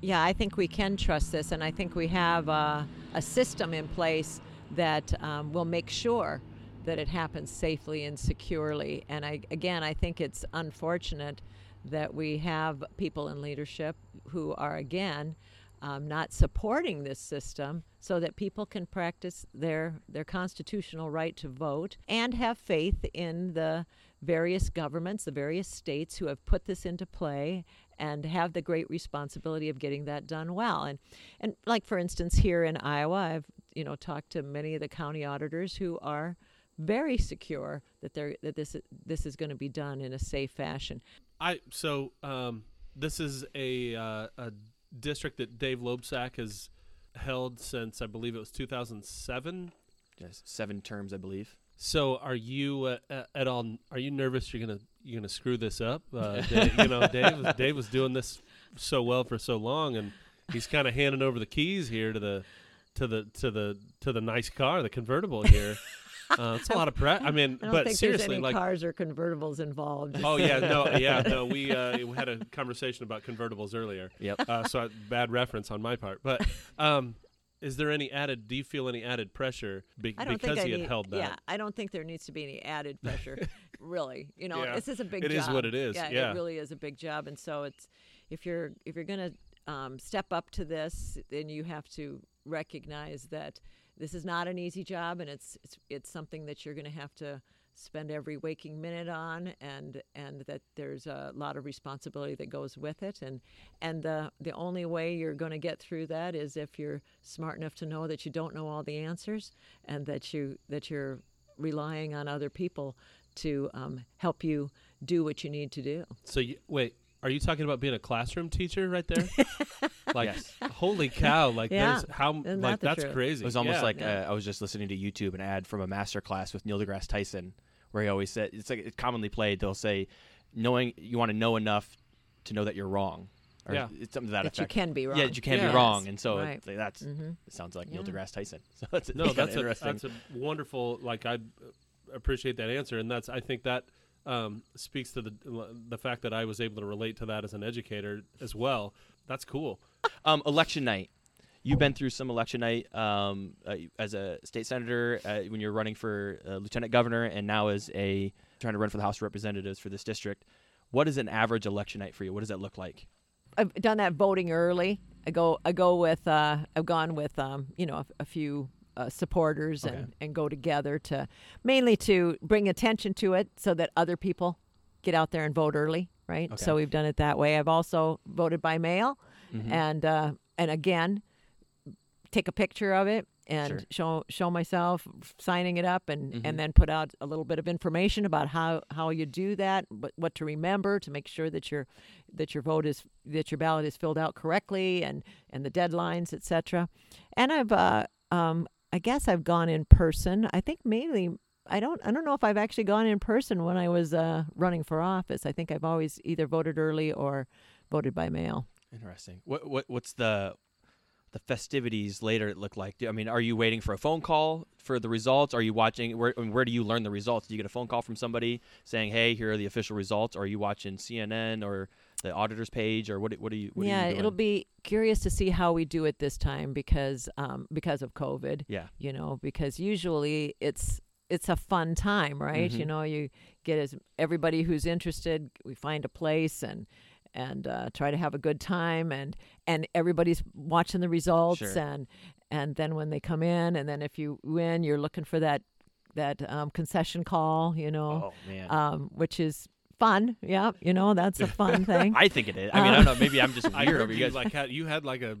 Yeah, I think we can trust this, and I think we have uh, a system in place that um, will make sure that it happens safely and securely. And I, again, I think it's unfortunate that we have people in leadership who are, again, um, not supporting this system so that people can practice their, their constitutional right to vote and have faith in the various governments, the various states who have put this into play and have the great responsibility of getting that done well. And and like for instance here in Iowa, I've you know talked to many of the county auditors who are very secure that they're that this this is going to be done in a safe fashion. I so um, this is a uh, a district that Dave Loebsack has held since I believe it was 2007. Yes, seven terms, I believe. So are you uh, uh, at all? Are you nervous you're gonna you're gonna screw this up? Uh, Dave, you know, Dave was, Dave was doing this so well for so long, and he's kind of handing over the keys here to the to the to the to the nice car, the convertible here. Uh, it's a lot of press. I mean, I don't but think seriously, any like cars or convertibles involved. Oh yeah, no, yeah, no. We uh, we had a conversation about convertibles earlier. Yep. Uh, so I, bad reference on my part, but um, is there any added? Do you feel any added pressure be, because think I he had need, held that? Yeah, I don't think there needs to be any added pressure. really, you know, Yeah. this is a big It job. is what it is, Yeah, yeah. it really is a big job, and so it's if you're if you're gonna um, step up to this, then you have to recognize that this is not an easy job, and it's it's, it's something that you're gonna have to spend every waking minute on and and that there's a lot of responsibility that goes with it and and the the only way you're going to get through that is if you're smart enough to know that you don't know all the answers and that you that you're relying on other people to um, help you do what you need to do So you, wait, are you talking about being a classroom teacher right there? like, Yes. holy cow! Like, Yeah. there's how Isn't like that that's truth? crazy. It was almost Yeah. like Yeah. uh, I was just listening to YouTube, an ad from a master class with Neil deGrasse Tyson, where he always said it's like it's commonly played. They'll say, "Knowing you want to know enough to know that you're wrong." Or Yeah. it's something to that that you can be wrong Yeah, you can Yeah. be wrong, and so right. it's like, that's hmm it sounds like Neil deGrasse Tyson. So that's no, kinda that's a, interesting. that's a wonderful. Like, I uh, appreciate that answer, and that's I think that um, speaks to the the fact that I was able to relate to that as an educator as well. That's cool. Um, election night. You've been through some election night um, uh, as a state senator uh, when you're running for uh, lieutenant governor, and now as a trying to run for the House of Representatives for this district. What is an average election night for you? What does that look like? I've done that voting early. I go I go with uh, I've gone with um, you know a, a few uh, supporters Okay. and, and go together to mainly to bring attention to it so that other people get out there and vote early, right? Okay. So we've done it that way. I've also voted by mail, Mm-hmm. and uh, and again, take a picture of it and Sure. show show myself signing it up and, Mhm. and then put out a little bit of information about how, how you do that what, what to remember to make sure that your that your vote is that your ballot is filled out correctly and and the deadlines etc and I've uh, um, I guess I've gone in person I think mainly I don't I don't know if I've actually gone in person when I was uh, running for office I think I've always either voted early or voted by mail Interesting. What what what's the the festivities later it look like? Do, I mean, are you waiting for a phone call for the results? Are you watching? Where I mean, where do you learn the results? Do you get a phone call from somebody saying, "Hey, here are the official results"? Or are you watching CNN or the auditor's page, or what? What are you? What yeah, you it'll be curious to see how we do it this time because um, because of COVID. Yeah. You know, because usually it's it's a fun time, right? You Mhm. know, you get as everybody who's interested. We find a place and and uh, try to have a good time and and everybody's watching the results Sure. and and then when they come in and then if you win, you're looking for that that um, concession call. You know, Oh man. um, which is fun. Yeah, you know, that's a fun thing. I think it is. I mean, I Um, don't know. Maybe I'm just I weird heard over you you guys. like had you had like a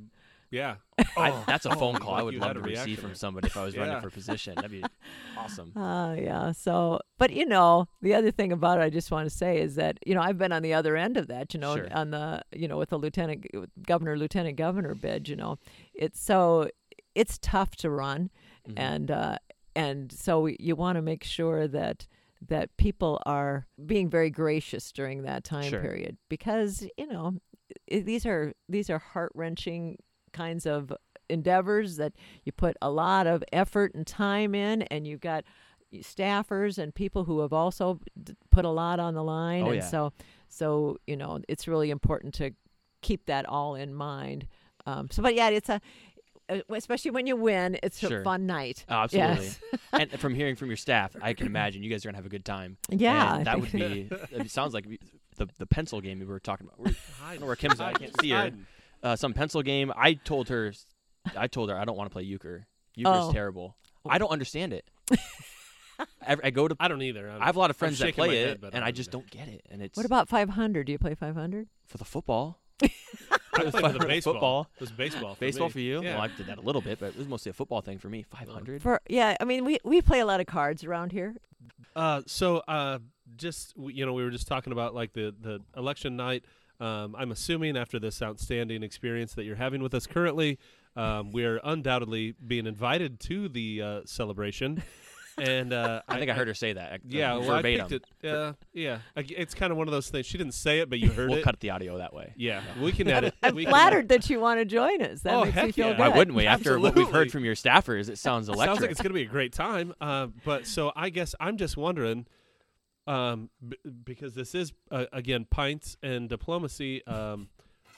yeah. I, Oh, that's a oh, phone call I would love to receive from somebody if I was running Yeah. for position. That'd be awesome. Uh, yeah. So, but you know, the other thing about it, I just want to say is that you know I've been on the other end of that. You know, Sure. on the you know with the lieutenant with governor, lieutenant governor bid. You know, it's so it's tough to run, Mhm. and uh, and so you want to make sure that that people are being very gracious during that time Sure. period because you know these are these are heart wrenching kinds of endeavors that you put a lot of effort and time in, and you've got staffers and people who have also put a lot on the line, Oh, and yeah. so so you know it's really important to keep that all in mind. Um, so, but yeah, it's a uh, especially when you win, it's Sure. a fun night. Oh, absolutely. Yes. and from hearing from your staff, I can imagine you guys are gonna have a good time. Yeah, And that would be. It sounds like the the pencil game we were talking about. We're, I don't know where Kim's at. I can't see her. Hiding. Uh, some pencil game. I told her. I told her I don't want to play euchre. Euchre's Oh. terrible. I don't understand it. I, I go to. I don't either. I'm, I have a lot of friends that shaking my play head, it, but and I I just don't get it. And it's What about 500? Do you play 500? for the football? I For played for the baseball. football. It was baseball. For Baseball me. for you? Yeah. Well, I did that a little bit, but it was mostly a football thing for me. Five hundred. For yeah, I mean we we play a lot of cards around here. Uh, so uh, just you know, we were just talking about like the the election night. Um, I'm assuming after this outstanding experience that you're having with us currently, um, we're undoubtedly being invited to the uh, celebration. And uh, I think I heard her say that. uh, Yeah, well, verbatim. I it. Uh, yeah, it's kind of one of those things. She didn't say it, but you heard we'll it. cut the audio that way. Yeah, we can edit. I'm we can- flattered that you want to join us. That Oh, makes me heck feel yeah. good. Why wouldn't we? After what we've heard from your staffers, it sounds electric. Sounds like it's going to be a great time. Uh, but so I guess I'm just wondering, um, b- because this is uh, again pints and diplomacy. Um,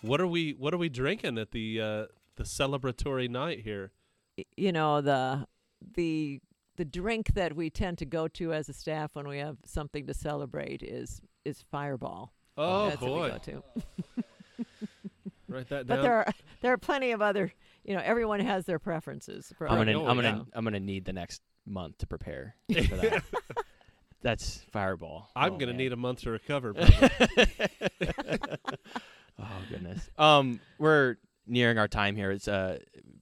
what are we What are we drinking at the uh, the celebratory night here? you know the the the drink that we tend to go to as a staff when we have something to celebrate is is Fireball. Oh That's boy, what we go to. write that down. But there are there are plenty of other. You know, everyone has their preferences. For I'm gonna, I'm gonna, I'm gonna need the next month to prepare for that. That's Fireball. I'm oh, going to man. need a month to recover. oh goodness. Um, we're nearing our time here. It's uh,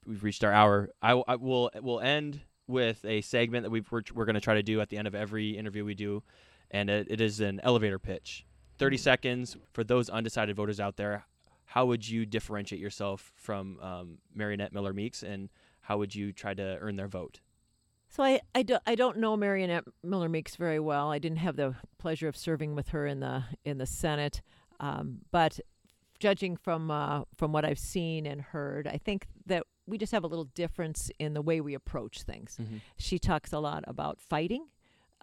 we've reached our hour. I will we'll end with a segment that we've, we're we're going to try to do at the end of every interview we do, and it, it is an elevator pitch. Thirty seconds for those undecided voters out there. How would you differentiate yourself from um, Mariannette Miller Meeks, and how would you try to earn their vote? So I, I, do, I don't know Mariannette Miller Meeks very well. I didn't have the pleasure of serving with her in the in the Senate, um, but judging from uh, from what I've seen and heard, I think that we just have a little difference in the way we approach things. She talks a lot about fighting,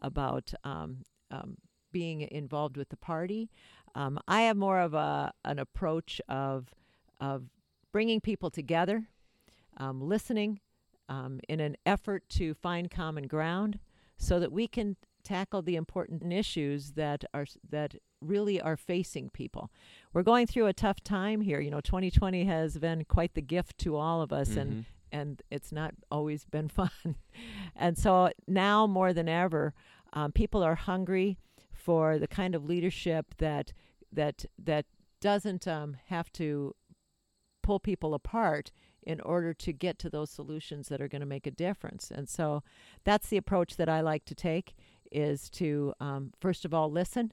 about um, um, being involved with the party. Um, I have more of a an approach of of bringing people together, um, listening, um, in an effort to find common ground, so that we can tackle the important issues that are that really are facing people. We're going through a tough time here. You know, 2020 has been quite the gift to all of us, and Mhm. and it's not always been fun. and so now more than ever, um, people are hungry for the kind of leadership that that that doesn't um, have to pull people apart in order to get to those solutions that are going to make a difference. And so that's the approach that I like to take is to um, first of all listen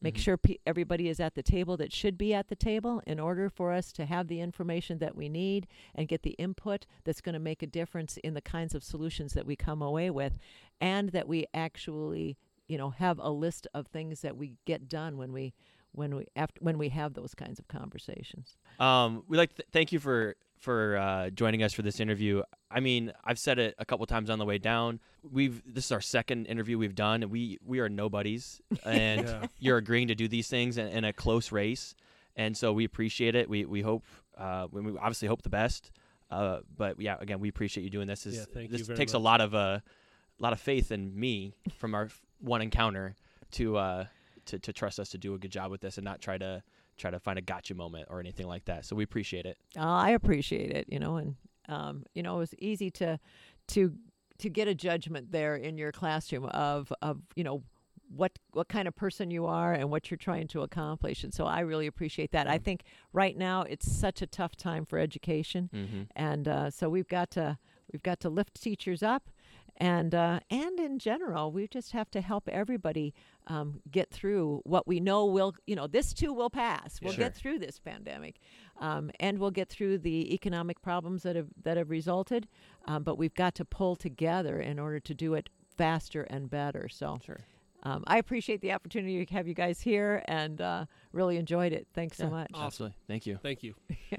make Mhm. sure pe- everybody is at the table that should be at the table in order for us to have the information that we need and get the input that's going to make a difference in the kinds of solutions that we come away with and that we actually you know have a list of things that we get done when we when we after when we have those kinds of conversations Um, we like to th- thank you for for uh, joining us for this interview. I mean, I've said it a couple times on the way down. We've this is our second interview we've done, and we we are nobodies, and Yeah. you're agreeing to do these things in, in a close race. and so we appreciate it. We we hope uh, we obviously hope the best. Uh, but yeah, again, we appreciate you doing this. This, Yeah, thank you this takes a lot of uh, lot of faith in me from our one encounter to uh to to trust us to do a good job with this and not try to try to find a gotcha moment or anything like that. So we appreciate it. Uh, I appreciate it, you know, and um, you know, it was easy to to to get a judgment there in your classroom of of you know what what kind of person you are and what you're trying to accomplish, and so I really appreciate that. I think right now it's such a tough time for education, Mm-hmm. and uh, so we've got to we've got to lift teachers up. And uh, and in general, we just have to help everybody um, get through what we know will, you know, this too will pass. We'll Sure. get through this pandemic, um, and we'll get through the economic problems that have that have resulted. Um, but we've got to pull together in order to do it faster and better. So Sure. um, I appreciate the opportunity to have you guys here, and uh, really enjoyed it. Thanks so Yeah, much. Absolutely. Thank you. Thank you.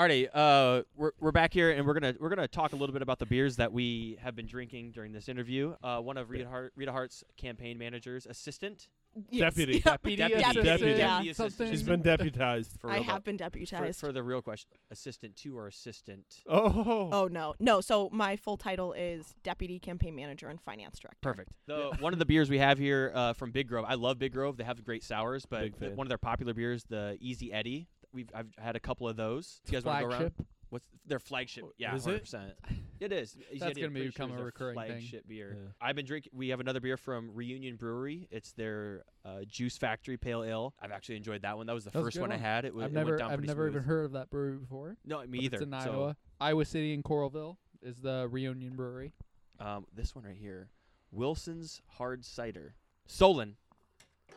Alrighty, uh, we're we're back here, and we're gonna we're gonna talk a little bit about the beers that we have been drinking during this interview. Uh, one of Rita Hart, Rita Hart's campaign managers, assistant, Yes. Deputy. Yeah. deputy, Deputy. deputy, Deputy. Yeah. assistant. She's been deputized. For I real, have been deputized. for the real question, assistant to or assistant. Oh. oh no, no. So my full title is deputy campaign manager and finance director. Perfect. The, one of the beers we have here uh, from Big Grove. I love Big Grove. They have great sours, but the- one of their popular beers, the Easy Eddie. We've I've had a couple of those. You guys want to go around? What's their flagship? Yeah, Is it? 100%. It is. That's gonna become sure, a recurring thing. flagship beer. Yeah. I've been drinking. We have another beer from Reunion Brewery. It's their uh, Juice Factory Pale Ale. I've actually enjoyed that one. That was the That first good one, I had. It was. I've it never went down I've never even heard of that brewery before. No, me either. It's in So, Iowa. Iowa City and Coralville is the Reunion Brewery. Um, this one right here, Wilson's Hard Cider, Solon,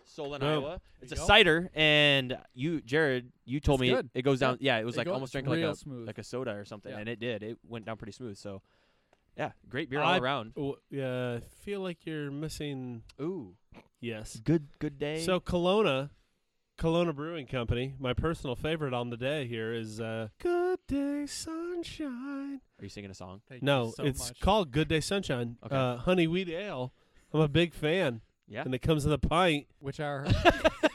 Solon, Boom. Iowa. It's a go. cider, and you, Jared, you told It's me good. it goes down. Yeah, it was It like go- almost drinking like a smooth. like a soda or something, Yeah. and it did. It went down pretty smooth. So, yeah, great beer all around. Oh, yeah, I feel like you're missing. Ooh, Yes. good good day. So Kalona, Kalona Brewing Company. My personal favorite on the day here is uh, "Good Day Sunshine." are you singing a song? Thank No, so it's much. called "Good Day Sunshine." Okay. Uh, honey wheat ale. I'm a big fan, Yeah. and it comes in a pint, which our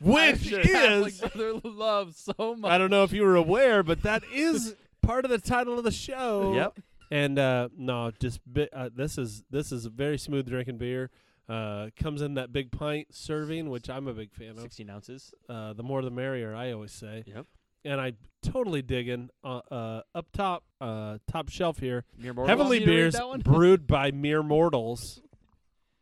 which Catholic is brother loves so much. I don't know if you were aware, but that is part of the title of the show. Yep. And uh, no, just bi- uh, this is this is a very smooth drinking beer. Uh, comes in that big pint serving, which I'm a big fan of. Sixteen ounces. Uh, the more the merrier, I always say. Yep. And I totally digging uh, uh, up top, uh, top shelf here. Mere mortal. Heavenly me to read beers that one? brewed by mere mortals,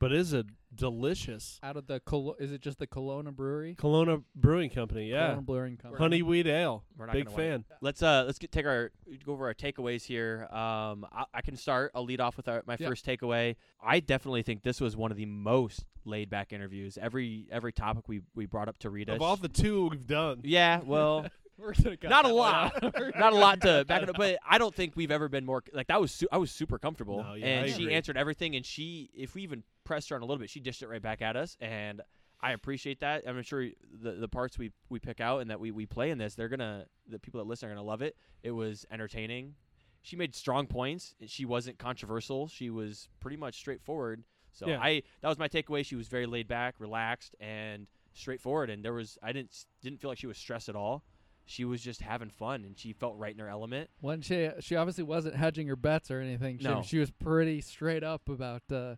but is it delicious? Out of the Colo- is it just the Kalona Brewery? Kalona Brewing Company, yeah. Kalona Brewing Company. Honey wheat ale, We're not big gonna win. fan. Let's uh let's get take our go over our takeaways here. Um, I, I can start. I'll lead off with our, my Yeah. first takeaway. I definitely think this was one of the most laid back interviews. Every every topic we we brought up to Rita. Of all the two we've done, yeah, well, We're gonna cut not a that lot, not a lot to back it up. But I don't think we've ever been more like that. Was su- I was super comfortable, No, yeah, and I she agree. answered everything. And she, if we even pressed her on a little bit, she dished it right back at us, and I appreciate that. I'm sure the the parts we we pick out and that we we play in this, they're gonna the people that listen are gonna love it. It was entertaining. She made strong points. She wasn't controversial. She was pretty much straightforward. So Yeah. I that was my takeaway. She was very laid back, relaxed, and straightforward. And there was I didn't didn't feel like she was stressed at all. She was just having fun, and she felt right in her element. When she she obviously wasn't hedging her bets or anything. She, No. she was pretty straight up about uh,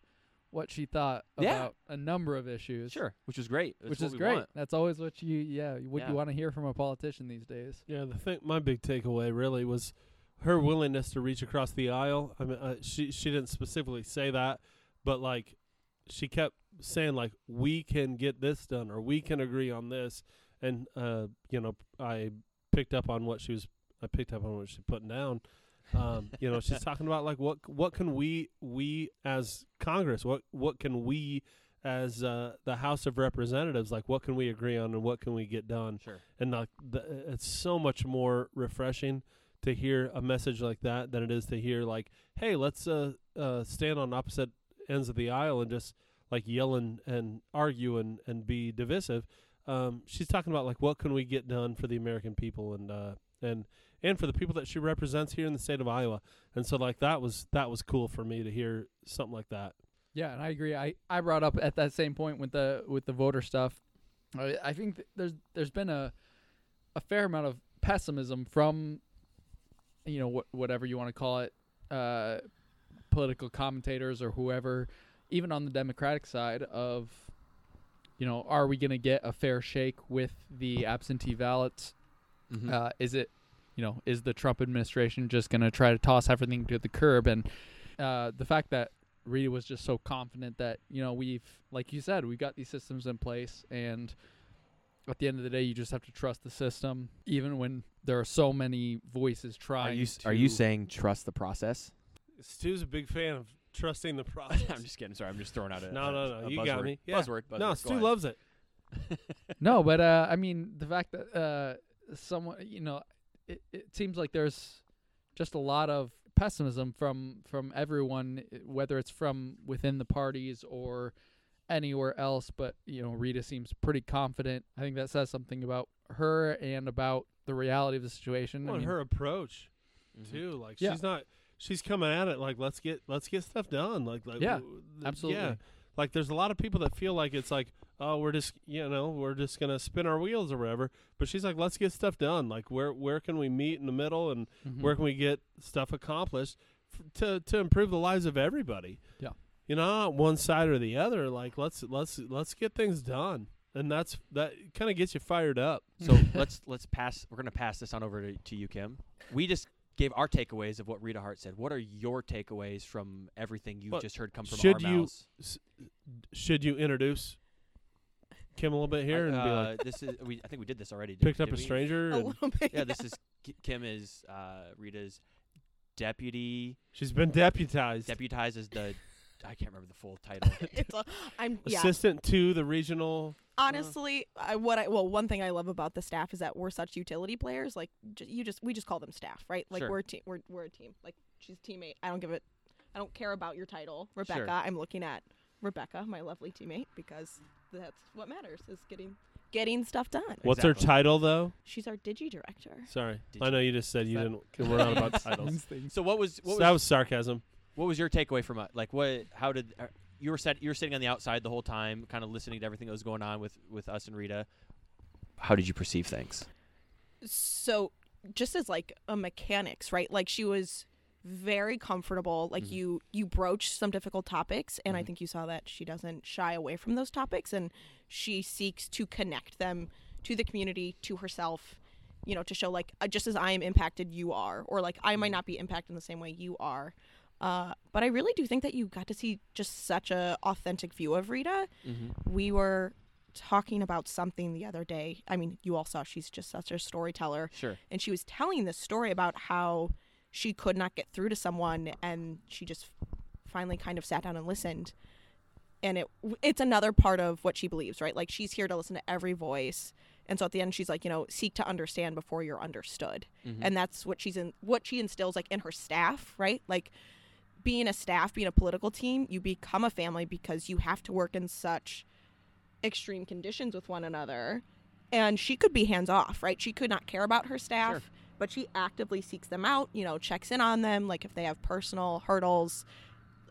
what she thought Yeah. about a number of issues. Sure, which is great. That's which what is we great. want. That's always what you yeah what Yeah. you want to hear from a politician these days. Yeah, the thing, my big takeaway really was her willingness to reach across the aisle. I mean, uh, she she didn't specifically say that, but like she kept saying like we can get this done or we can agree on this, and uh, you know, I picked up on what she was. I picked up on what she's putting down. Um, you know, she's talking about like what what can we we as Congress what what can we as uh, the House of Representatives like what can we agree on and what can we get done Sure. and like the, it's so much more refreshing to hear a message like that than it is to hear like hey let's uh, uh stand on opposite ends of the aisle and just like yell and, and argue and, and be divisive um she's talking about like what can we get done for the american people and uh and and for the people that she represents here in the state of iowa and so like that was that was cool for me to hear something like that Yeah, and I agree. I, I brought up at that same point with the with the voter stuff. I, think th- there's there's been a a fair amount of pessimism from you know what whatever you want to call it, uh, political commentators or whoever, even on the Democratic side of, you know, are we going to get a fair shake with the absentee ballots? Mhm. Uh, is it, you know, is the Trump administration just going to try to toss everything to the curb? And uh, the fact that Rita was just so confident that you know we've, like you said, we've got these systems in place, and at the end of the day, you just have to trust the system, even when there are so many voices are trying. you s- are you saying trust the process? Stu's a big fan of trusting the process. I'm just kidding. Sorry, I'm just throwing out a No, a- no, no, a you buzzword. got me. Yeah. Buzzword. buzzword. no, Go Stu ahead. loves it. No, but uh, I mean the fact that uh, someone, you know, it, it seems like there's just a lot of pessimism from from everyone, whether it's from within the parties or anywhere else. But you know, Rita seems pretty confident. I think that says something about her and about the reality of the situation. I mean, her approach Mhm. too. Like Yeah. she's not. She's coming at it like let's get let's get stuff done. Like like Yeah, th- absolutely. Yeah. Like there's a lot of people that feel like it's like oh we're just you know we're just gonna spin our wheels or whatever. But she's like let's get stuff done. Like where where can we meet in the middle and mhm. where can we get stuff accomplished f- to to improve the lives of everybody. Yeah. You know, not one side or the other. Like let's let's let's get things done, and that's that kind of gets you fired up. So let's let's pass. We're gonna pass this on over to, to you, Kim. We just gave our takeaways of what Rita Hart said. What are your takeaways from everything you Well, just heard come from should our you- mouths? S- should you introduce Kim a little bit here and be like uh, this is we. I think we did this already. didn't- picked up did a we? stranger? A little bit. Yeah, this is Kim is uh, Rita's deputy she's been deputized, deputized as the. I can't remember the full title. it's a, I'm yeah. assistant to the regional. Honestly, I, what I well, one thing I love about the staff is that we're such utility players. Like j- you just we just call them staff, right? Like Sure. we're a team. We're we're a team. Like she's a teammate. I don't give it. I don't care about your title, Sure. Rebecca. I'm looking at Rebecca, my lovely teammate, because that's what matters is getting getting stuff done. What's her title though? She's our digi director. Sorry, Did I know you just said you didn't. We're not about titles. So what was what that was, was sarcasm. What was your takeaway from it? Like what? How did uh, you were set? You were sitting on the outside the whole time, kind of listening to everything that was going on with with us and Rita. How did you perceive things? so just as like a mechanics right like she was very comfortable like Mhm. you you broach some difficult topics and i Mhm. think you saw that she doesn't shy away from those topics and she seeks to connect them to the community to herself you know to show like uh, just as i am impacted you are or like i might Mhm. not be impacted in the same way you are uh, but i really do think that you got to see just such a authentic view of rita. Mm-hmm. we were talking about something the other day. I mean you all saw she's just such a storyteller. Sure. and she was telling this story about how she could not get through to someone and she just finally kind of sat down and listened. And it it's another part of what she believes right? Like she's here to listen to every voice. And so at the end she's like you know seek to understand before you're understood. Mm-hmm. and that's what she's in what she instills like in her staff right? Like being a staff being a political team you become a family because you have to work in such extreme conditions with one another. And she could be hands off right? She could not care about her staff Sure. but she actively seeks them out you know checks in on them like if they have personal hurdles.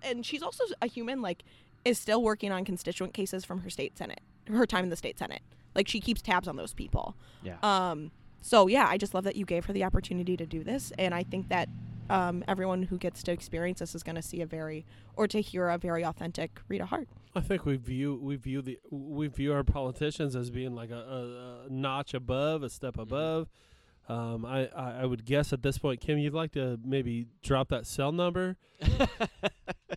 And she's also a human like is still working on constituent cases from her state senate her time in the state senate. Like she keeps tabs on those people. Yeah. um, so yeah, I just love that you gave her the opportunity to do this, and I think that um, everyone who gets to experience this is going to see a very or to hear a very authentic Rita Hart. I think we view we view the we view our politicians as being like a, a, a notch above, a step Mhm. above. Um, I, I I would guess at this point, Kim, you'd like to maybe drop that cell number.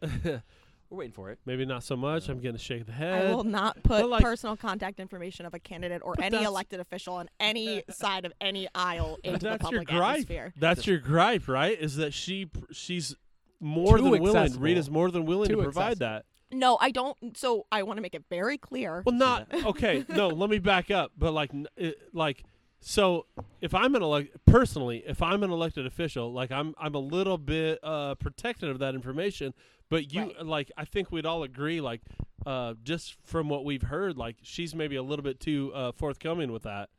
We're waiting for it. maybe not so much. Yeah. I'm getting a shake of the head. I will not put but, like- personal contact information of a candidate or But any that's- elected official on any side of any aisle But into the that's your public gripe. atmosphere. That's your gripe, right? Is that she pr- she's more Too than willing. accessible. Rita's more than willing Too to provide accessible. that. No, I don't. So I want to make it very clear. Well, not okay. No, let me back up. But like, n- it, like, so if I'm an elect personally, if I'm an elected official, like I'm, I'm a little bit uh, protected of that information. But you, Right. like, I think we'd all agree, like, uh, just from what we've heard, like, she's maybe a little bit too uh, forthcoming with that.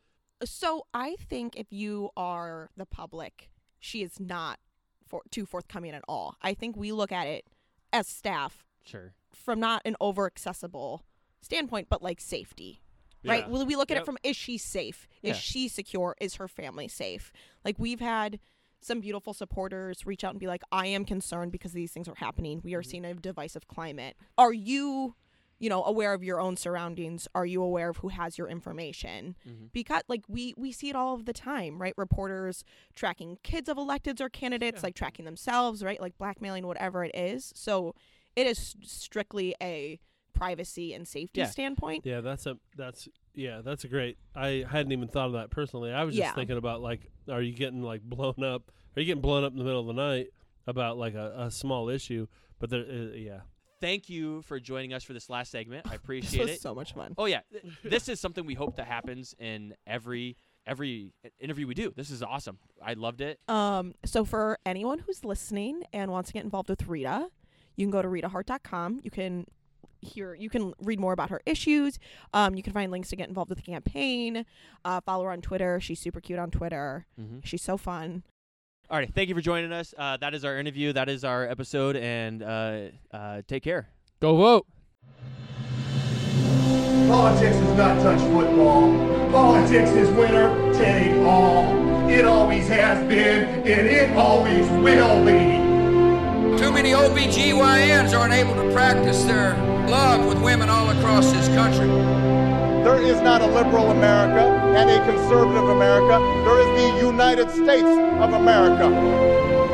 So I think if you are the public, she is not for, too forthcoming at all. I think we look at it as staff. Sure. from not an over accessible standpoint, but like safety. Right? Yeah. Well, we look at Yep. it from is she safe? Is Yeah. she secure? Is her family safe? Like we've had some beautiful supporters reach out and be like, I am concerned because these things are happening. We are Mm-hmm. seeing a divisive climate. Are you, you know, aware of your own surroundings? Are you aware of who has your information? Mm-hmm. Because like we we see it all of the time, right? Reporters tracking kids of electeds or candidates, like tracking themselves, right? Like blackmailing, whatever it is. So it is strictly a privacy and safety Yeah. standpoint. Yeah, that's a that's yeah, that's a great. I hadn't even thought of that personally. I was just Yeah. thinking about like, are you getting like blown up? Are you getting blown up in the middle of the night about like a, a small issue? But there, uh, yeah, Thank you for joining us for this last segment. I This appreciate was it. so much fun. Oh yeah, Th- this is something we hope that happens in every every interview we do. This is awesome. I loved it. Um, so for anyone who's listening and wants to get involved with Rita, you can go to ritahart.com. You can hear, you can read more about her issues. Um, you can find links to get involved with the campaign. Uh, follow her on Twitter. She's super cute on Twitter. Mm-hmm. She's so fun. All right, thank you for joining us. Uh, that is our interview. That is our episode, and uh, uh, take care. Go vote. Politics does not touch football. Politics is winner take all. It always has been, and it always will be. Too many OBGYNs aren't able to practice their love with women all across this country. There is not a liberal America and a conservative America. There is the United States of America.